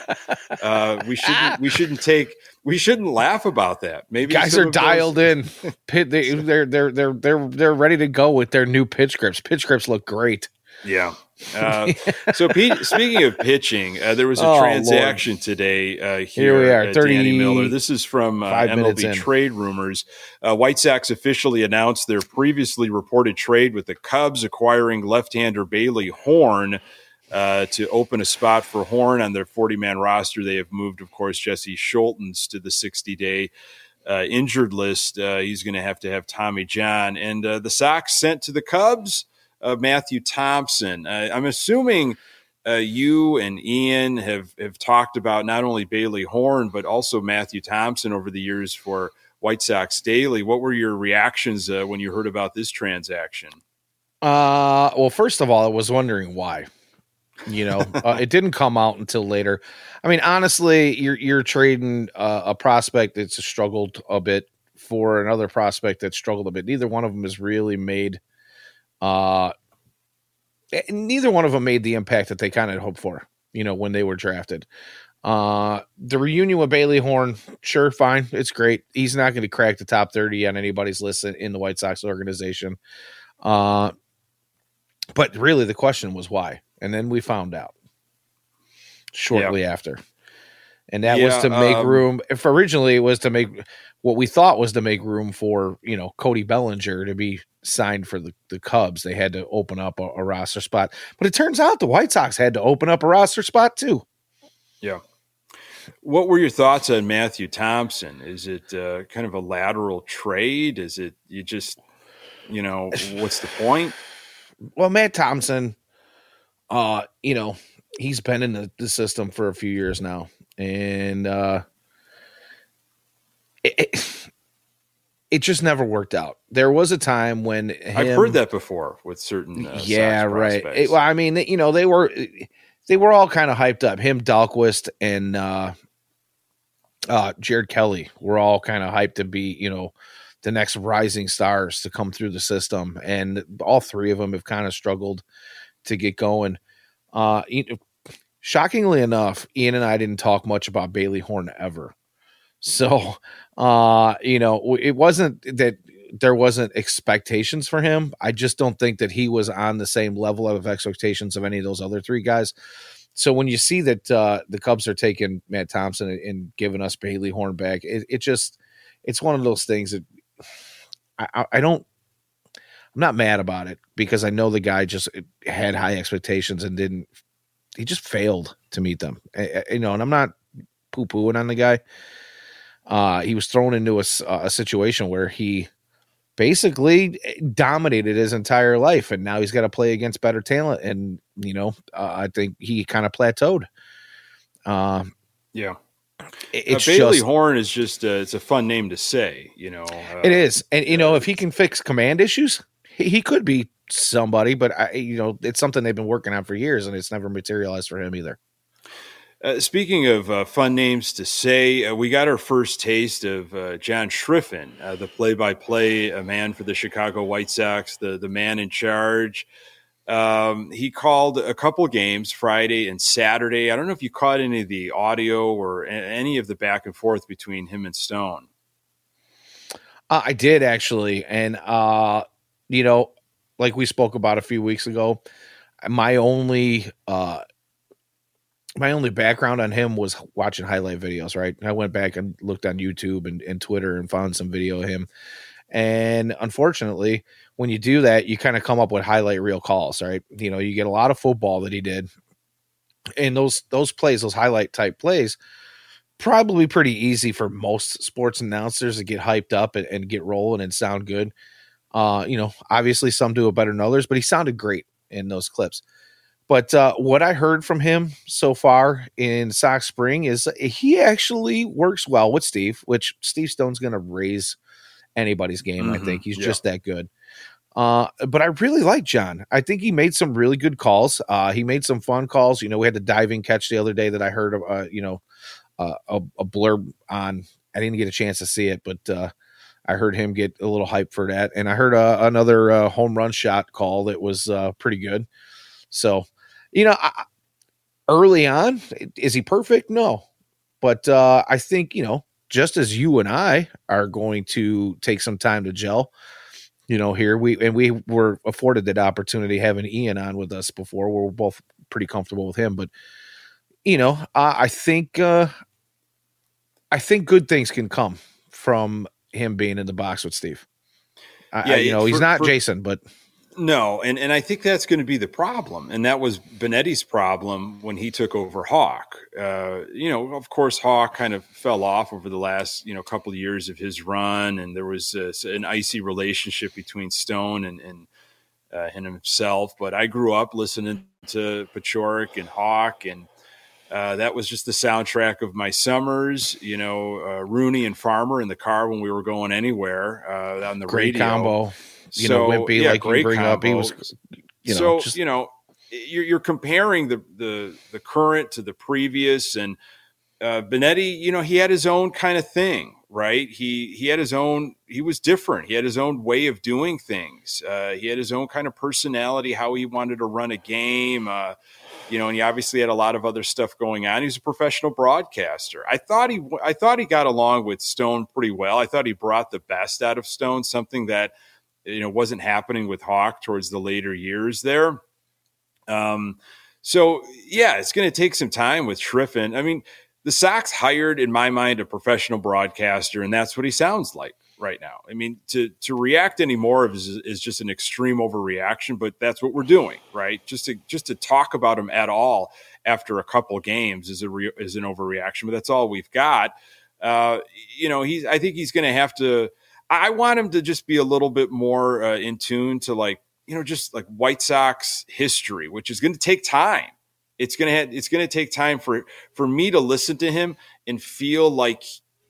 uh, we shouldn't we shouldn't take we shouldn't laugh about that. Maybe guys are dialed those... in. <laughs> Pit, they, they're they're they're they're they're ready to go with their new pitch grips. Pitch grips look great. Yeah. Uh, so, Pete, <laughs> speaking of pitching, uh, there was a oh, transaction Lord. today uh, here, here we are, 30, Danny Miller. This is from uh, MLB Trade Rumors. Uh, White Sox officially announced their previously reported trade with the Cubs, acquiring left-hander Bailey Horn. Uh, to open a spot for Horn on their 40 man roster. They have moved, of course, Jesse Scholtens to the 60 day uh, injured list. Uh, he's going to have to have Tommy John. And the Sox sent to the Cubs uh, Matthew Thompson. Uh, I'm assuming uh, you and Ian have have talked about not only Bailey Horn but also Matthew Thompson over the years for White Sox Daily. What were your reactions uh, when you heard about this transaction? Uh, well, first of all, I was wondering why. You know, <laughs> uh, it didn't come out until later. I mean, honestly, you're you're trading uh, a prospect that's struggled a bit for another prospect that struggled a bit. Neither one of them has really made. Uh, eh, neither one of them made the impact that they kind of hoped for. You know, when they were drafted. Uh, the reunion with Bailey Horn, sure, fine, it's great. He's not going to crack the top thirty on anybody's list in the White Sox organization. Uh, but really, the question was why, and then we found out shortly yeah. after, and that yeah, was to make um, room. If originally it was to make what we thought was to make room for you know Cody Bellinger to be signed for the, the Cubs, they had to open up a, a roster spot. But it turns out the White Sox had to open up a roster spot too. Yeah. What were your thoughts on Matthew Thompson? Is it uh, kind of a lateral trade? Is it you just, you know, <sighs> what's the point? Well, Matt Thompson, uh, you know, he's been in the, the system for a few years now, and uh, it, it, it just never worked out. There was a time when him, I've heard that before with certain, uh, yeah, right. It, well, I mean, you know, they were they were all kind of hyped up. Him, Dalquist, and uh, uh, Jared Kelley were all kind of hyped to be, you know, the next rising stars to come through the system, and all three of them have kind of struggled to get going. Uh, shockingly enough, Ian and I didn't talk much about Bailey Horn ever. So, uh, you know, it wasn't that there wasn't expectations for him. I just don't think that he was on the same level of expectations of any of those other three guys. So when you see that uh, the Cubs are taking Matt Thompson and, and giving us Bailey Horn back, it, it, just it's one of those things that I, I don't. I'm not mad about it because I know the guy just had high expectations and didn't. He just failed to meet them, you know. And I'm not poo pooing on the guy. Uh, he was thrown into a, a situation where he basically dominated his entire life and now he's got to play against better talent and you know uh, i think he kind of plateaued um yeah it's uh, Bailey just, Horn is just uh, it's a fun name to say, you know. Uh, it is, and you know if he can fix command issues, he, he, could be somebody. But I, you know, it's something they've been working on for years, and it's never materialized for him either. Uh, speaking of uh, fun names to say, uh, we got our first taste of uh, John Schriffen, uh, the play-by-play man for the Chicago White Sox, the the man in charge. Um, he called a couple games Friday and Saturday. I don't know if you caught any of the audio or any of the back and forth between him and Stone. Uh, I did actually, and you know, like we spoke about a few weeks ago, my only my only background on him was watching highlight videos, right? And I went back and looked on YouTube and, and Twitter and found some video of him. And unfortunately, when you do that, you kind of come up with highlight reel calls, right? You know, you get a lot of football that he did. And those those plays, those highlight type plays, probably pretty easy for most sports announcers to get hyped up and, and get rolling and sound good. Uh, you know, obviously some do it better than others, but he sounded great in those clips. But uh, what I heard from him so far in Sox Spring is he actually works well with Steve, which Steve Stone's going to raise anybody's game. Mm-hmm. I think he's yeah. just that good. Uh, but I really like John. I think he made some really good calls. Uh, he made some fun calls. You know, we had the diving catch the other day that I heard, uh, you know, uh, a, a, blurb on. I didn't get a chance to see it, but uh, I heard him get a little hype for that. And I heard uh, another uh, home run shot call that was uh, pretty good. So you know, I, early on, is he perfect? No, but uh, I think you know, just as you and I are going to take some time to gel, you know, here we and we were afforded that opportunity having Ian on with us before. We're both pretty comfortable with him, but you know, uh, I think uh, I think good things can come from him being in the box with Steve. I, yeah, I, you know, for, he's not for, Jason, but no, and, and I think that's going to be the problem. And that was Benetti's problem when he took over Hawk. Uh, you know, of course, Hawk kind of fell off over the last, you know, couple of years of his run. And there was uh, an icy relationship between Stone and, and, uh, and himself. But I grew up listening to Paciorek and Hawk. And uh, that was just the soundtrack of my summers, you know, uh, Rooney and Farmer in the car when we were going anywhere uh, on the Great radio. combo you so, know, Wimpy, yeah, like you bring combo. up, he was, you know, so just... you know, you're, you're comparing the, the the current to the previous, and uh, Benetti, you know, he had his own kind of thing, right? He he had his own. He was different. He had his own way of doing things. Uh, he had his own kind of personality, how he wanted to run a game. Uh, you know, and he obviously had a lot of other stuff going on. He's a professional broadcaster. I thought he I thought he got along with Stone pretty well. I thought he brought the best out of Stone, something that you know wasn't happening with Hawk towards the later years there. Um, so yeah, it's going to take some time with Schriffen. I mean, the Sox hired, in my mind, a professional broadcaster, and that's what he sounds like right now. I mean, to to react anymore is, is just an extreme overreaction, but that's what we're doing, right? Just to just to talk about him at all after a couple games is a re, is an overreaction, but that's all we've got. Uh, you know, he's. I think he's going to have to. I want him to just be a little bit more uh, in tune to like you know just like White Sox history, which is going to take time. It's gonna have, it's gonna take time for for me to listen to him and feel like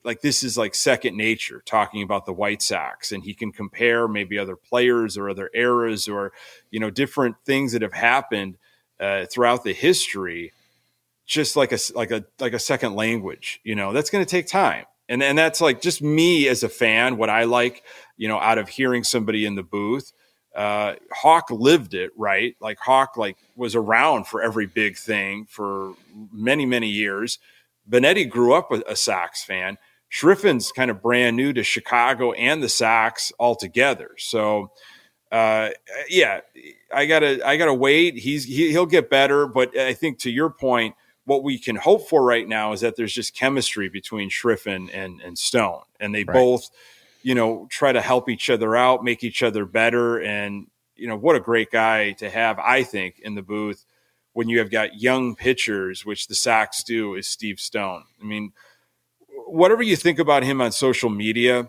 like this is like second nature talking about the White Sox, and he can compare maybe other players or other eras or you know different things that have happened uh, throughout the history, just like a like a like a second language. You know that's going to take time, and and that's like just me as a fan, what I like, you know, out of hearing somebody in the booth. Uh, Hawk lived it, right? Like Hawk, like was around for every big thing for many many years. Benetti grew up a, Sox fan Schriffen's kind of brand new to Chicago and the Sox altogether. So, uh, yeah, I gotta I gotta wait. He's he, he'll get better, but I think to your point, what we can hope for right now is that there's just chemistry between Schriffen and and Stone, and they right. both, you know, try to help each other out, make each other better, and you know what a great guy to have. I think in the booth when you have got young pitchers, which the Sox do, is Steve Stone. I mean whatever you think about him on social media,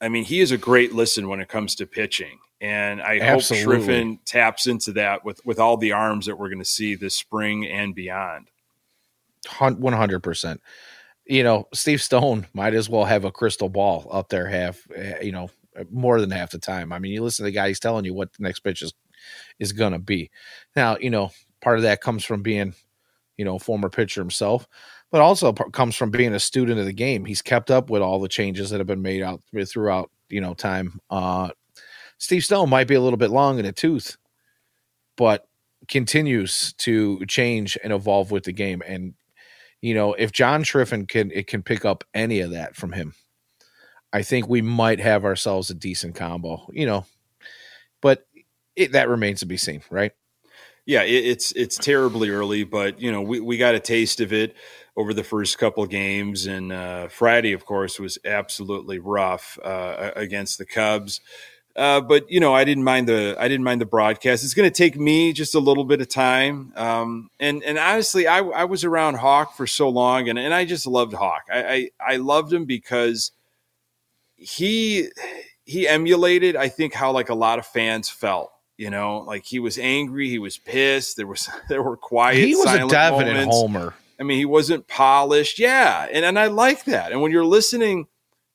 I mean, he is a great listen when it comes to pitching. And I Absolutely. hope Schriffen taps into that with, with all the arms that we're going to see this spring and beyond. 100%. You know, Steve Stone might as well have a crystal ball up there half, eh, you know, more than half the time. I mean, you listen to the guy, he's telling you what the next pitch is, is going to be. Now, you know, part of that comes from being, you know, former pitcher himself but also comes from being a student of the game. He's kept up with all the changes that have been made out throughout you know time. Uh, Steve Stone might be a little bit long in the tooth, but continues to change and evolve with the game. And you know, if John Schriffen can it can pick up any of that from him, I think we might have ourselves a decent combo. You know, but it, that remains to be seen, right? Yeah, it, it's it's terribly early, but you know we, we got a taste of it over the first couple games. And uh, Friday, of course, was absolutely rough uh, against the Cubs. Uh, but you know, I didn't mind the I didn't mind the broadcast. It's going to take me just a little bit of time. Um, and and honestly, I, I was around Hawk for so long, and, and I just loved Hawk. I, I, I loved him because he he emulated, I think, how like a lot of fans felt you know, like he was angry, he was pissed. There was <laughs> there were quiet. He was a definite moments. homer. I mean, he wasn't polished. Yeah. And, and I like that. And when you're listening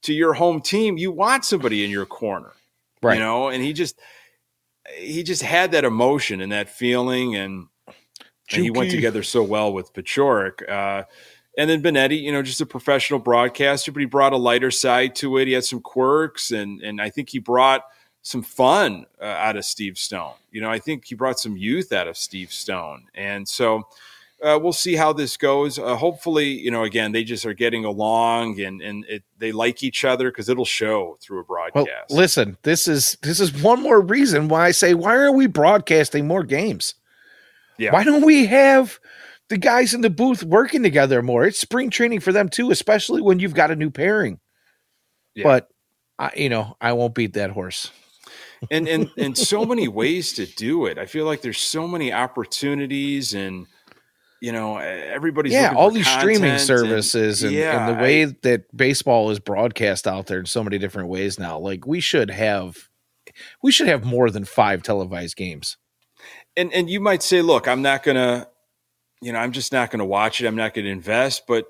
to your home team, you want somebody in your corner. Right. You know, and he just he just had that emotion and that feeling and, and he went together so well with Paciorek. Uh, and then Benetti, you know, just a professional broadcaster, but he brought a lighter side to it. He had some quirks, and and I think he brought some fun uh, out of Steve Stone. You know, I think he brought some youth out of Steve Stone, and so uh, we'll see how this goes. Uh, hopefully, you know, again, they just are getting along and and it, they like each other because it'll show through a broadcast. Well, listen, this is this is one more reason why I say why are we broadcasting more games? Yeah. Why don't we have the guys in the booth working together more? It's spring training for them too, especially when you've got a new pairing. Yeah. But I, you know, I won't beat that horse. and and and so <laughs> many ways to do it. I feel like there's so many opportunities and you know everybody's yeah all these streaming services and, and, yeah, and the way I, that baseball is broadcast out there in so many different ways now like we should have we should have more than five televised games and and you might say look i'm not gonna you know i'm just not gonna watch it i'm not gonna invest but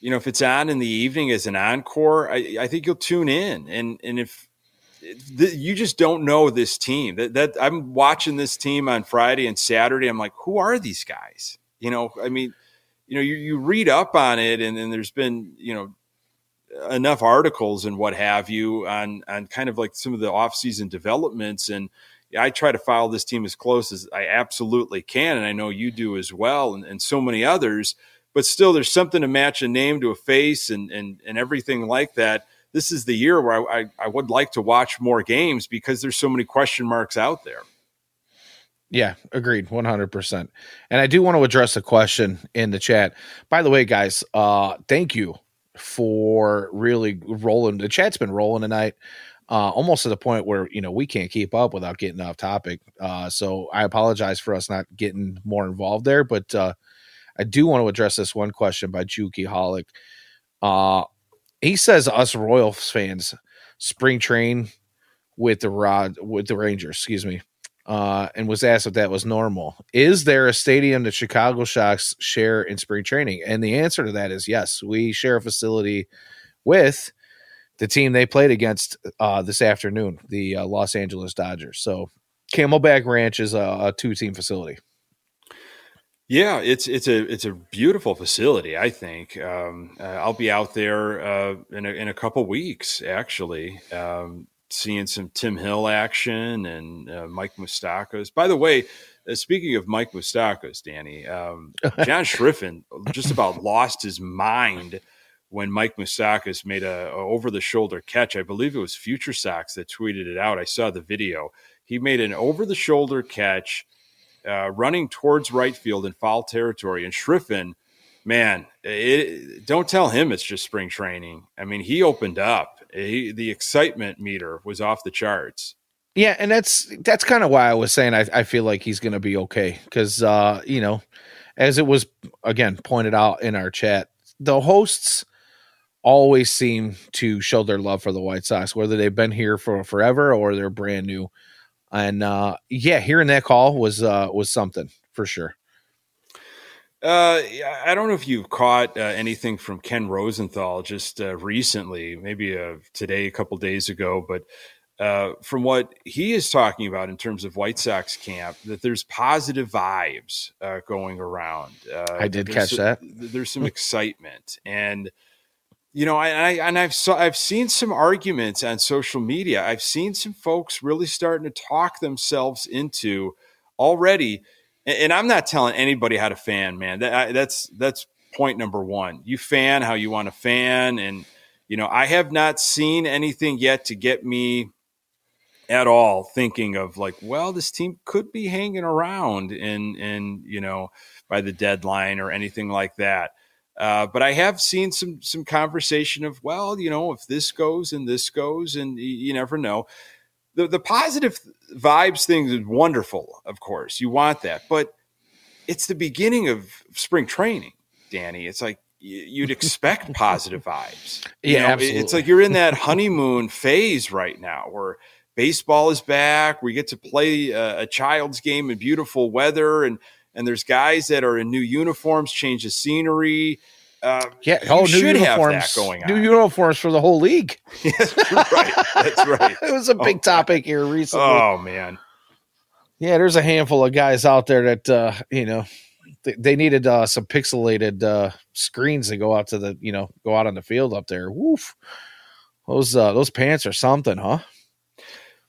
you know if it's on in the evening as an encore i, I think you'll tune in and and if you just don't know this team. That, that I'm watching this team on Friday and Saturday. I'm like, who are these guys? You know, I mean, you know, you, you read up on it, and then there's been you know enough articles and what have you on on kind of like some of the offseason developments and I try to follow this team as close as I absolutely can, and I know you do as well, and, and so many others. But still, there's something to match a name to a face and and and everything like that. This is the year where I, I, I would like to watch more games because there's so many question marks out there. Yeah, agreed, one hundred percent. And I do want to address a question in the chat. By the way, guys, uh, thank you for really rolling. The chat's been rolling tonight uh, almost to the point where you know we can't keep up without getting off topic. Uh, so I apologize for us not getting more involved there, but uh, I do want to address this one question by Juki Holic. Uh, he says us Royals fans spring train with the rod with the Rangers, excuse me, uh, and was asked if that was normal. Is there a stadium that Chicago Shocks share in spring training? And the answer to that is yes. We share a facility with the team they played against uh, this afternoon, the uh, Los Angeles Dodgers. So Camelback Ranch is a, a two team facility. Yeah, it's it's a it's a beautiful facility. I think um, uh, I'll be out there uh, in a, in a couple weeks. Actually, um, seeing some Tim Hill action and uh, Mike Mustakas. By the way, uh, speaking of Mike Mustakas, Danny, um, <laughs> John Schriffen just about lost his mind when Mike Mustakas made a, a over the shoulder catch. I believe it was Future Sox that tweeted it out. I saw the video. He made an over the shoulder catch, uh, running towards right field in foul territory, and Schriffen. Man, it, don't tell him it's just spring training. I mean, he opened up. He, the excitement meter was off the charts. Yeah, and that's that's kind of why I was saying I, I feel like he's going to be okay because uh, you know, as it was again pointed out in our chat, the hosts always seem to show their love for the White Sox, whether they've been here for forever or they're brand new. And uh, yeah, hearing that call was uh, was something for sure. Uh, I don't know if you've caught uh, anything from Ken Rosenthal just uh, recently, maybe uh, today, a couple days ago, but uh, from what he is talking about in terms of White Sox camp, that there's positive vibes uh, going around. Uh, I did catch that. There's some excitement, and you know, I, I and I've saw, I've seen some arguments on social media. I've seen some folks really starting to talk themselves into already, and, and I'm not telling anybody how to fan, man. That, I, that's that's point number one. You fan how you want to fan, and you know, I have not seen anything yet to get me at all thinking of like, well, this team could be hanging around and and you know by the deadline or anything like that. Uh, but I have seen some some conversation of well, you know, if this goes and this goes, and you, you never know. The the positive vibes thing is wonderful, of course. You want that, but it's the beginning of spring training, Danny. It's like you'd expect <laughs> positive vibes. You yeah, know, absolutely. It's like you're in that honeymoon phase right now, where baseball is back. We get to play a, a child's game in beautiful weather, and and there's guys that are in new uniforms, change the scenery. Uh, yeah, oh, new uniforms going on. New uniforms for the whole league. <laughs> <laughs> yes, right. That's right. it was a big oh, topic here recently. Oh man. Yeah, there's a handful of guys out there that uh, you know they, they needed uh, some pixelated uh, screens to go out to the you know go out on the field up there. Woof, those uh, those pants are something, huh?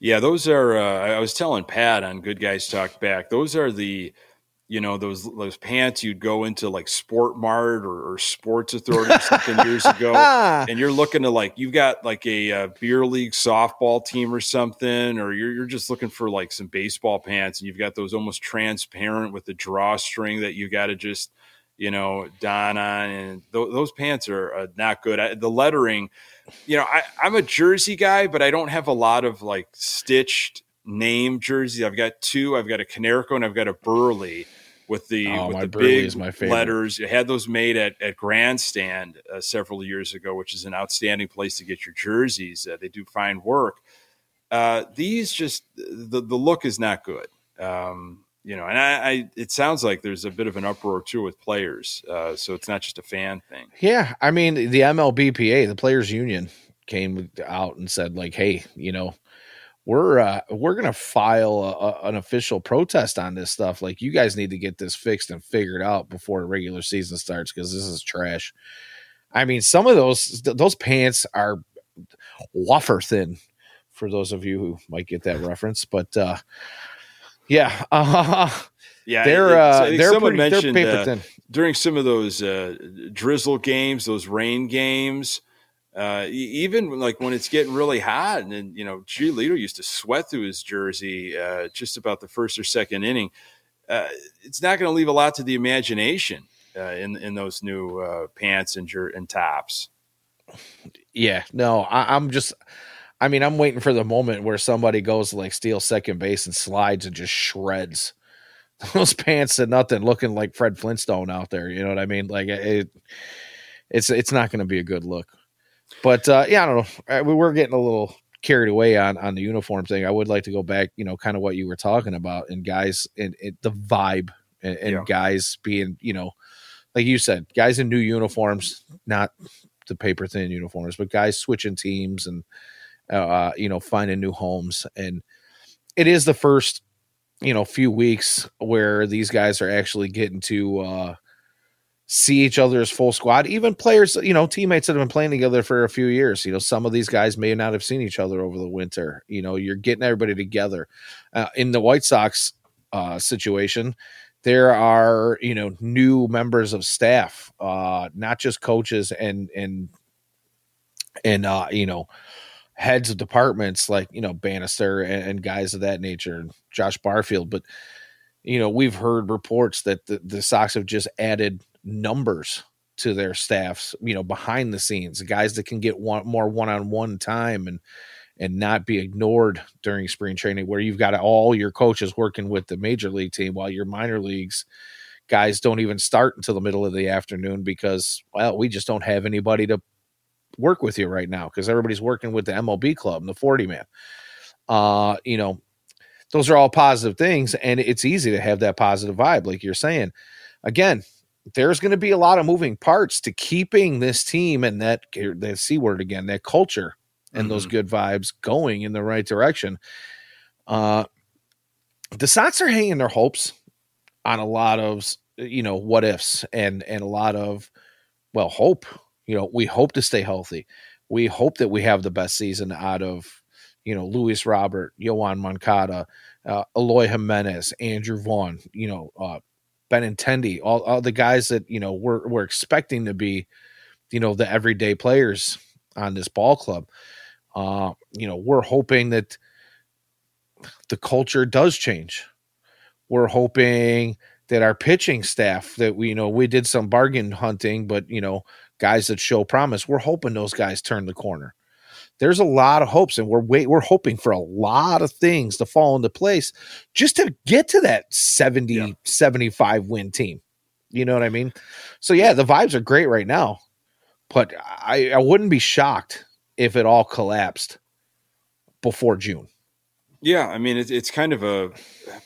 Yeah, those are. Uh, I was telling Pat on Good Guys Talk Back. Those are the you know those those pants you'd go into like Sportmart or, or Sports Authority something years ago, <laughs> and you're looking to like you've got like a, a, beer league softball team or something, or you're you're just looking for like some baseball pants, and you've got those almost transparent with the drawstring that you got to just you know don on, and th- those pants are uh, not good. I, the lettering, you know, I, I'm a jersey guy, but I don't have a lot of like stitched name jerseys. I've got two. I've got a Konerko and I've got a Buehrle with the oh, with the big letters. You had those made at, at Grandstand uh, several years ago, which is an outstanding place to get your jerseys. Uh, they do fine work. Uh, these just the the look is not good. Um, you know, and I, I, it sounds like there's a bit of an uproar too with players. Uh, so it's not just a fan thing. Yeah, I mean the MLBPA, the Players Union, came out and said like, hey, you know, we're uh, we're gonna file a, a, an official protest on this stuff. Like you guys need to get this fixed and figured out before the regular season starts because this is trash. I mean, some of those those pants are wafer thin for those of you who might get that reference, but uh, yeah, <laughs> uh, yeah, they're uh, they're, pretty, mentioned, they're paper thin. during some of those uh, drizzle games, those rain games uh, even like when it's getting really hot, and, and you know, G. Leader used to sweat through his jersey uh, just about the first or second inning. Uh, it's not going to leave a lot to the imagination uh, in in those new uh, pants and jer- and tops. Yeah, no, I, I'm just. I mean, I'm waiting for the moment where somebody goes to like steal second base and slides and just shreds <laughs> those pants and nothing, looking like Fred Flintstone out there. You know what I mean? Like it, it's it's not going to be a good look. But uh, yeah, I don't know. Uh, we were getting a little carried away on on the uniform thing. I would like to go back, you know, kind of what you were talking about, and guys, and, and the vibe, and, and yeah. guys being, you know, like you said, guys in new uniforms, not the paper thin uniforms, but guys switching teams and uh, you know finding new homes, and it is the first you know few weeks where these guys are actually getting to uh see each other as full squad. Even players, you know, teammates that have been playing together for a few years. You know, some of these guys may not have seen each other over the winter. You know, you're getting everybody together. Uh, in the White Sox uh, situation, there are you know new members of staff, uh, not just coaches and and and uh, you know heads of departments like you know Bannister and, and guys of that nature, Josh Barfield, but you know we've heard reports that the, the Sox have just added numbers to their staffs, you know, behind the scenes, guys that can get one more one-on-one time and and not be ignored during spring training where you've got all your coaches working with the major league team while your minor leagues guys don't even start until the middle of the afternoon because well, we just don't have anybody to work with you right now because everybody's working with the MLB club and the 40 man. Uh, you know, those are all positive things and it's easy to have that positive vibe like you're saying. Again, there's going to be a lot of moving parts to keeping this team and that that c word again that culture and mm-hmm. those good vibes going in the right direction. Uh the sox are hanging their hopes on a lot of you know what ifs and and a lot of well hope. You know we hope to stay healthy. We hope that we have the best season out of you know luis robert yoan moncada uh, eloy jimenez andrew vaughn you know uh, Benintendi, all, all the guys that you know we're we're expecting to be, you know, the everyday players on this ball club. Uh, you know, we're hoping that the culture does change. We're hoping that our pitching staff that we you know we did some bargain hunting, but you know, guys that show promise, we're hoping those guys turn the corner there's a lot of hopes and we're wait we're hoping for a lot of things to fall into place just to get to that 70 yeah. 75 win team. You know what i mean? So yeah the vibes are great right now but i i wouldn't be shocked if it all collapsed before june. Yeah, I mean it's it's kind of a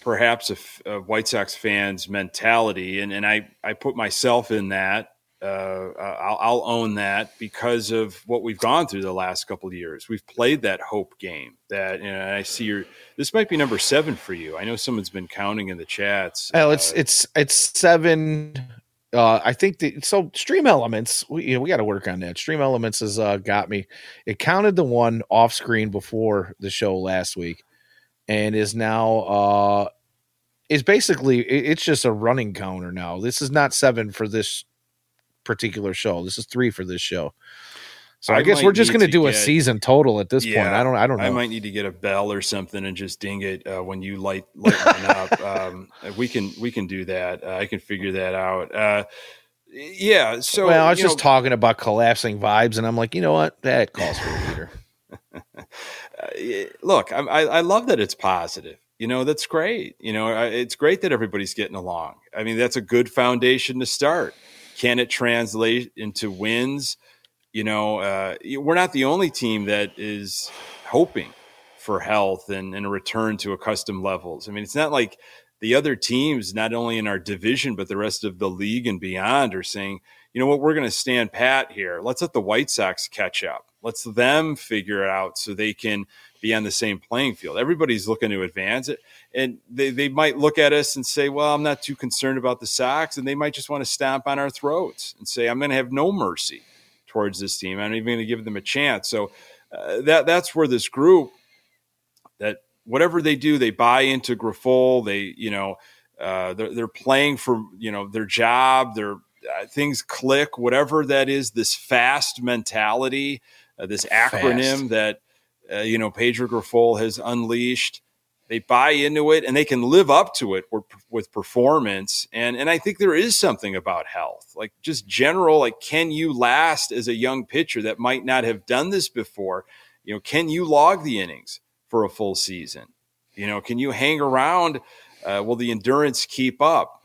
perhaps a, a, White Sox fans mentality, and and I I put myself in that uh, I'll, I'll, own that because of what we've gone through the last couple of years. We've played that hope game. That you know, I see your. This might be number seven for you. I know someone's been counting in the chats. Well, it's uh, it's it's seven. Uh, I think the so stream elements. We you know we got to work on that. Stream elements has uh, got me. It counted the one off screen before the show last week, and is now uh is basically it's just a running counter now. This is not seven for this particular show. This is three for this show. So I, I guess we're just going to do get, a season total at this yeah, point. I don't. I don't know. I might need to get a bell or something and just ding it uh, when you light light one up. <laughs> Um, we can we can do that. Uh, I can figure that out. Uh, yeah. So well, I was just know, talking about collapsing vibes, and I'm like, you know what? That calls for a <laughs> leader. Uh, look, I, I love that it's positive. You know, that's great. You know, it's great that everybody's getting along. I mean, that's a good foundation to start. Can it translate into wins? You know, uh, we're not the only team that is hoping for health and, and a return to accustomed levels. I mean, it's not like the other teams, not only in our division, but the rest of the league and beyond, are saying, you know what, we're going to stand pat here. Let's let the White Sox catch up. Let's them figure it out so they can be on the same playing field. Everybody's looking to advance it. And they, they might look at us and say, well, I'm not too concerned about the Sox. And they might just want to stamp on our throats and say, I'm going to have no mercy towards this team. I'm not even going to give them a chance. So uh, that that's where this group that whatever they do, they buy into Grifol. They, you know, uh, they're, they're playing for, you know, their job, their uh, things click, whatever that is, this fast mentality, uh, this acronym fast. that, uh, you know, Pedro Grifol has unleashed. They buy into it and they can live up to it with, performance. And, and I think there is something about health, like just general, like, can you last as a young pitcher that might not have done this before? You know, can you log the innings? for a full season? You know, can you hang around? Uh, will the endurance keep up?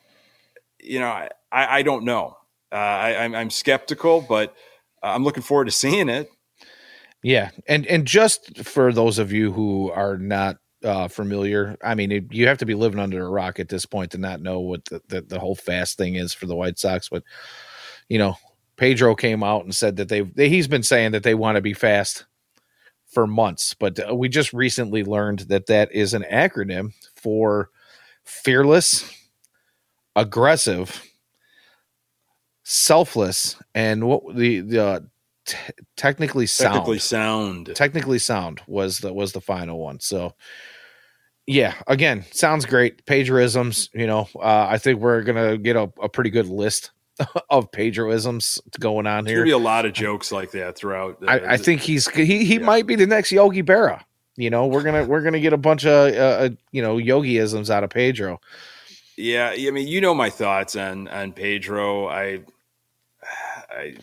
You know, I, I don't know. Uh, I, I'm, I'm skeptical, but I'm looking forward to seeing it. Yeah, and and just for those of you who are not uh, familiar, I mean, it, you have to be living under a rock at this point to not know what the, the, the whole fast thing is for the White Sox. But you know, Pedro came out and said that they, he's been saying that they want to be fast for months, but uh, we just recently learned that that is an acronym for fearless, aggressive, selfless, and what the the uh, t- technically sound. Technically sound. Technically sound was the was the final one. So yeah, again, sounds great. Pedroisms, you know, uh, I think we're gonna get a, a pretty good list <laughs> of Pedroisms going on here. There'll be a lot of jokes like that throughout. I, I think he's he he yeah. might be the next Yogi Berra. You know, we're gonna we're gonna get a bunch of uh, uh you know Yogiisms out of Pedro. Yeah, I mean, you know my thoughts on on Pedro. I, I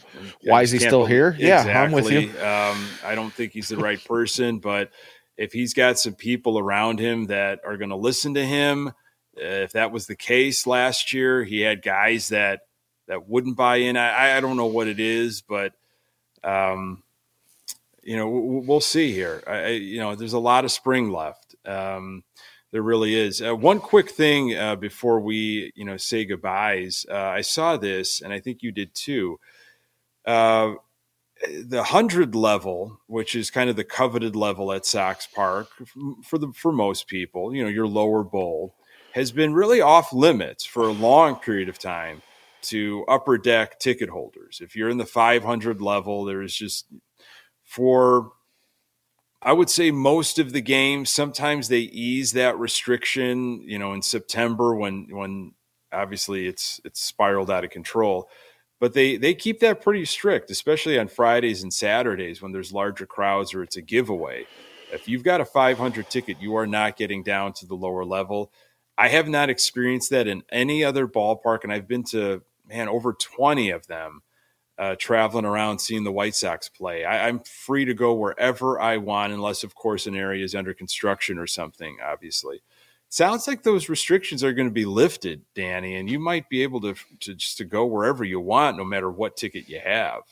why is he still believe, here? Exactly. Yeah, I'm with you. Um, I don't think he's the right <laughs> person, but if he's got some people around him that are going to listen to him, uh, if that was the case last year, he had guys that that wouldn't buy in. I, I don't know what it is, but um, you know we'll see here. I, you know, there's a lot of spring left. Um, there really is. Uh, one quick thing uh, before we you know say goodbyes. Uh, I saw this, and I think you did too. The hundred level, which is kind of the coveted level at Sox Park for the for most people, you know, your lower bowl, has been really off limits for a long period of time to upper deck ticket holders. If you're in the 500 level, there's just for I would say most of the games. Sometimes they ease that restriction. You know, in September when when obviously it's it's spiraled out of control, but they they keep that pretty strict, especially on Fridays and Saturdays when there's larger crowds or it's a giveaway. If you've got a 500 ticket, you are not getting down to the lower level. I have not experienced that in any other ballpark, and I've been to man, over 20 of them uh, traveling around seeing the White Sox play. I, am free to go wherever I want, unless, of course, an area is under construction or something, obviously. Sounds like those restrictions are going to be lifted, Danny, and you might be able to, to just to go wherever you want, no matter what ticket you have.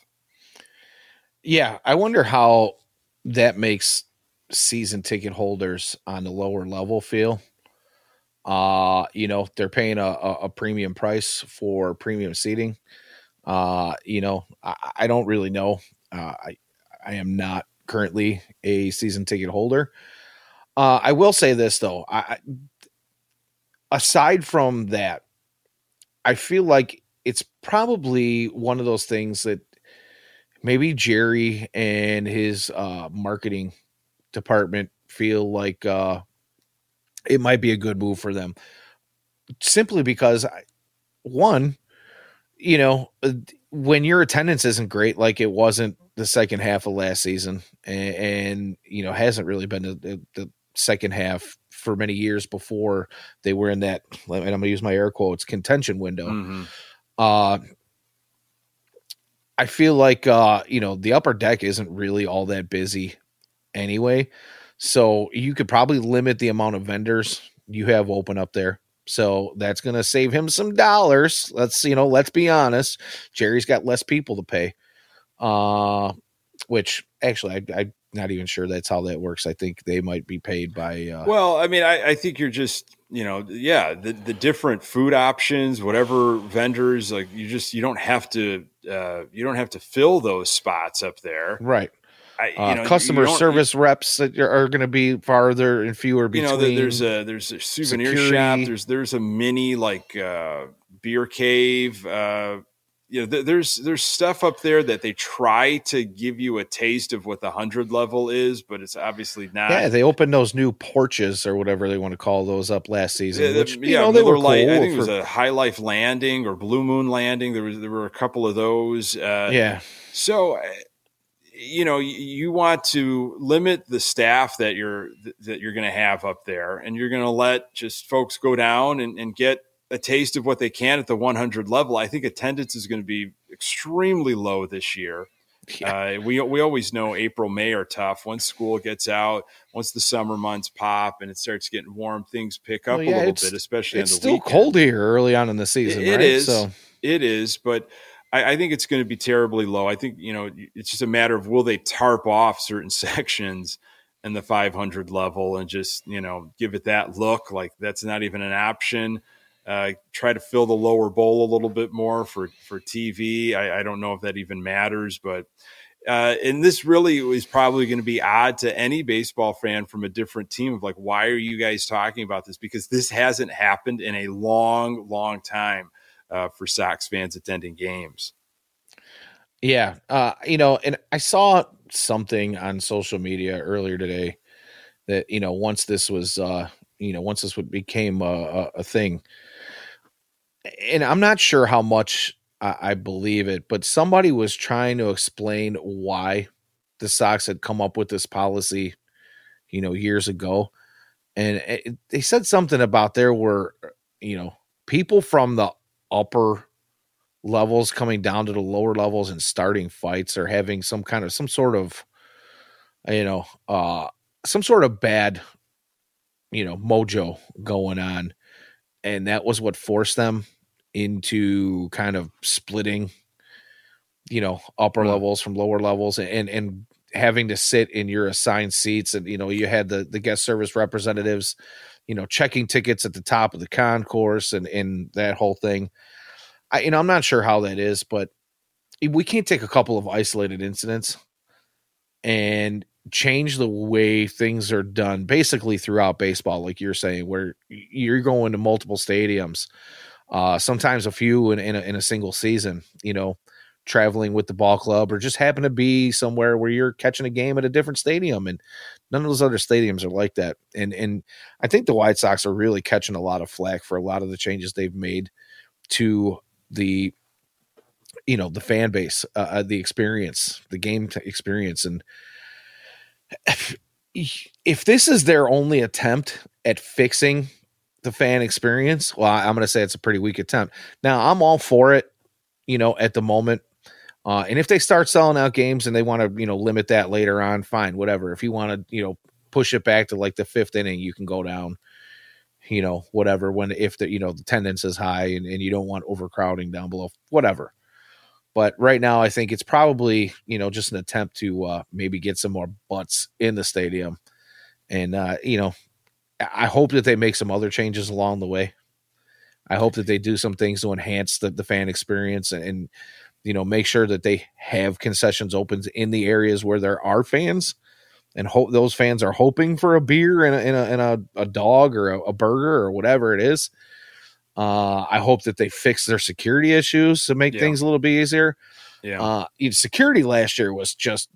Yeah, I wonder how that makes season ticket holders on the lower level feel. Uh, you know, they're paying a, a premium price for premium seating. Uh, you know, I, I don't really know. Uh, I I am not currently a season ticket holder. Uh, I will say this though. I, aside from that, I feel like it's probably one of those things that maybe Jerry and his uh, marketing department feel like uh, it might be a good move for them simply because one you know uh, when your attendance isn't great like it wasn't the second half of last season and, and you know hasn't really been the, the, second half for many years before they were in that and i'm going to use my air quotes contention window mm-hmm. uh i feel like uh you know the upper deck isn't really all that busy anyway so you could probably limit the amount of vendors you have open up there. So that's going to save him some dollars. Let's, you know, let's be honest. Jerry's got less people to pay. Uh, which actually I, I not even sure that's how that works. I think they might be paid by. Uh, well, I mean, I, I think you're just you know, yeah, the the different food options, whatever vendors, like you just you don't have to uh, you don't have to fill those spots up there, right? I, uh, know, customer service reps that are, are going to be farther and fewer between. You know, there's a there's a souvenir security. shop. There's there's a mini like uh, beer cave. Uh, you know, th- there's there's stuff up there that they try to give you a taste of what the hundred level is, but it's obviously not. Yeah, they opened those new porches or whatever they want to call those up last season. Yeah, which, yeah, know, they were like cool I think for... it was a High Life Landing or Blue Moon Landing. There was there were a couple of those. Uh, yeah. So uh, you know you want to limit the staff that you're that you're going to have up there and you're going to let just folks go down and, and, get a taste of what they can at the 100 level i think attendance is going to be extremely low this year yeah. uh, we, we always know april may are tough once school gets out once the summer months pop and it starts getting warm things pick up well, yeah, a little bit especially it's still weekend. cold here early on in the season it, right? it is so it is but I, I think it's going to be terribly low. I think you know it's just a matter of will they tarp off certain <laughs> sections in the 500 level and just you know give it that look like that's not even an option. Uh, try to fill the lower bowl a little bit more for for TV. I, I don't know if that even matters, but uh, and this really is probably going to be odd to any baseball fan from a different team of like, why are you guys talking about this? Because this hasn't happened in a long, long time uh, for Sox fans attending games. Yeah, uh, you know, and I saw something on social media earlier today that you know once this was uh, you know once this became a, a thing, and I'm not sure how much I, I believe it, but somebody was trying to explain why the Sox had come up with this policy, you know, years ago, and it, they said something about there were you know people from the upper levels coming down to the lower levels and starting fights or having some kind of some sort of you know uh some sort of bad you know mojo going on. And that was what forced them into kind of splitting you know upper mm. levels from lower levels and and having to sit in your assigned seats and you know you had the the guest service representatives you know checking tickets at the top of the concourse and and that whole thing I, you know, I'm not sure how that is, but we can't take a couple of isolated incidents and change the way things are done basically throughout baseball, like you're saying, where you're going to multiple stadiums, uh, sometimes a few in, in a, in a single season, you know, traveling with the ball club or just happen to be somewhere where you're catching a game at a different stadium and none of those other stadiums are like that. And and I think the White Sox are really catching a lot of flack for a lot of the changes they've made to the you know the fan base uh, uh the experience the game t- experience. And if, if this is their only attempt at fixing the fan experience well i'm going to say it's a pretty weak attempt now i'm all for it you know at the moment uh, and if they start selling out games and they want to you know limit that later on fine whatever if you want to you know push it back to like the fifth inning you can go down you know, whatever, when if the you know the attendance is high and, and you don't want overcrowding down below, whatever. But right now, I think it's probably you know just an attempt to uh, maybe get some more butts in the stadium, and uh, you know, I hope that they make some other changes along the way. I hope that they do some things to enhance the, the fan experience and, and you know make sure that they have concessions opens in the areas where there are fans and hope those fans are hoping for a beer and a, and a, and a, a dog or a, a, burger or whatever it is. Uh, I hope that they fix their security issues to make yeah. things a little bit easier. Yeah. Uh, security last year was just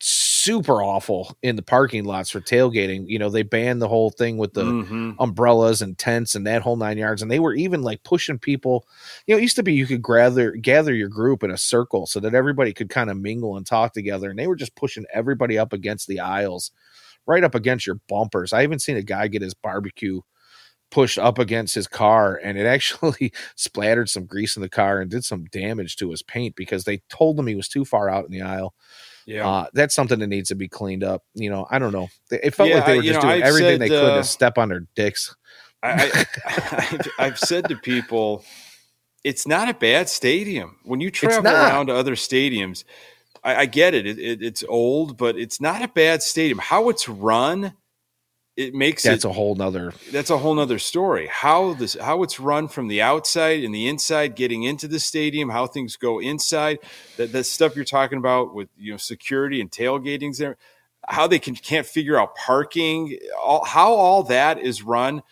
super awful in the parking lots for tailgating. You know, they banned the whole thing with the mm-hmm. umbrellas and tents and that whole nine yards. And they were even like pushing people. You know, it used to be you could gather gather your group in a circle so that everybody could kind of mingle and talk together. And they were just pushing everybody up against the aisles, right up against your bumpers. I even seen a guy get his barbecue pushed up against his car and it <laughs> actually splattered some grease in the car and did some damage to his paint because they told him he was too far out in the aisle yeah, uh, that's something that needs to be cleaned up. You know, I don't know. It felt yeah, like they were just know, doing I've everything said, they could uh, to step on their dicks. I, I, <laughs> have said to people, it's not a bad stadium. When you travel around to other stadiums, I, I get it. It, it. It's old, but it's not a bad stadium. How it's run, it makes That's it a whole nother. that's a whole nother story. How this how it's run from the outside and the inside, getting into the stadium, how things go inside, that that stuff you're talking about with you know security and tailgatings there, how they can can't figure out parking, all, how all that is run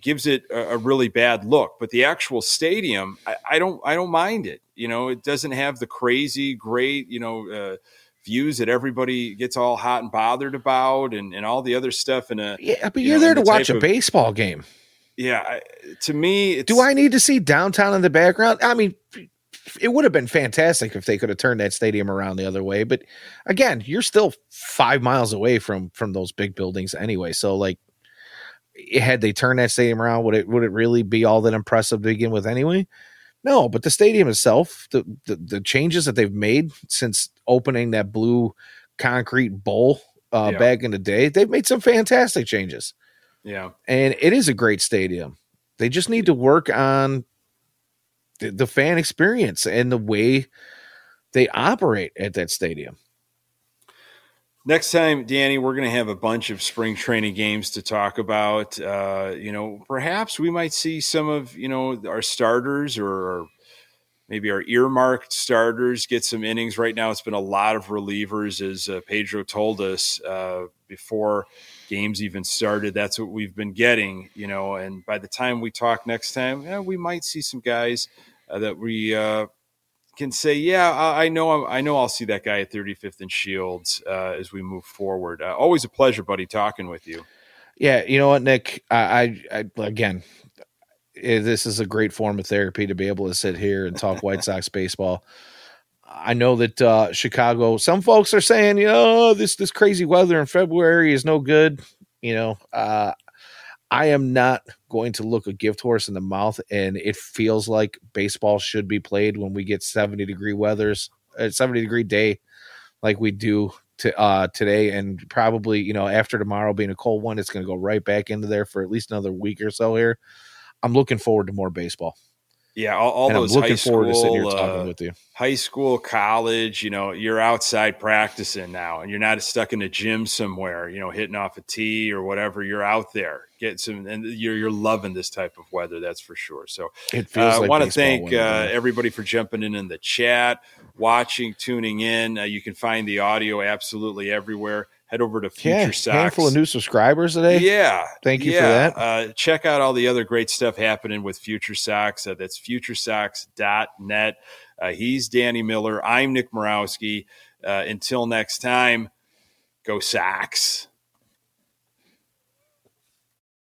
gives it a, a really bad look. But the actual stadium, I, I don't I don't mind it. You know, it doesn't have the crazy great you know. Uh, views that everybody gets all hot and bothered about and, and all the other stuff in a Yeah, but you you're know, there to the watch a of- baseball game. yeah I, to me it's, Do I need to see downtown in the background? I mean, it would have been fantastic if they could have turned that stadium around the other way. But again, you're still five miles away from from those big buildings anyway. So like, had they turned that stadium around, would it would it really be all that impressive to begin with anyway? No, but the stadium itself, the the, the changes that they've made since opening that blue concrete bowl uh, Yeah. back in the day, they've made some fantastic changes yeah and it is a great stadium. They just need to work on the, the fan experience and the way they operate at that stadium. next time danny we're going to have a bunch of spring training games to talk about uh, you know perhaps we might see some of you know our starters or, or maybe our earmarked starters get some innings right now it's been a lot of relievers as uh, pedro told us uh, before games even started that's what we've been getting you know and by the time we talk next time yeah, we might see some guys uh, that we uh, can say, yeah, I, I know, I know, I'll see that guy at 35th and Shields uh, as we move forward. Uh, always a pleasure, buddy, talking with you. Yeah, you know what, Nick? I, I, I again, this is a great form of therapy to be able to sit here and talk White Sox <laughs> baseball. I know that uh, Chicago. Some folks are saying, you know, this this crazy weather in February is no good. You know, uh, I am not going to look a gift horse in the mouth, and it feels like baseball should be played when we get seventy degree weathers, uh, seventy degree day, like we do to uh, today, and probably you know after tomorrow being a cold one, it's going to go right back into there for at least another week or so here. I'm looking forward to more baseball, Yeah, all, all and I'm those looking high forward to sitting here school, talking uh, with you. high school, college. You know, you're outside practicing now, and you're not stuck in a gym somewhere. You know, hitting off a tee or whatever. You're out there, getting some, and you're you're loving this type of weather. That's for sure. So It feels I like want to thank uh, everybody for jumping in in the chat, watching, tuning in. Uh, you can find the audio absolutely everywhere. Head over to Future yeah, Sox. handful of new subscribers today. Yeah. Thank you for that. Uh, check out all the other great stuff happening with Future Sox. Uh, that's futuresox.net. Uh, he's Danny Miller. I'm Nick Murawski. Uh, until next time, go Sox.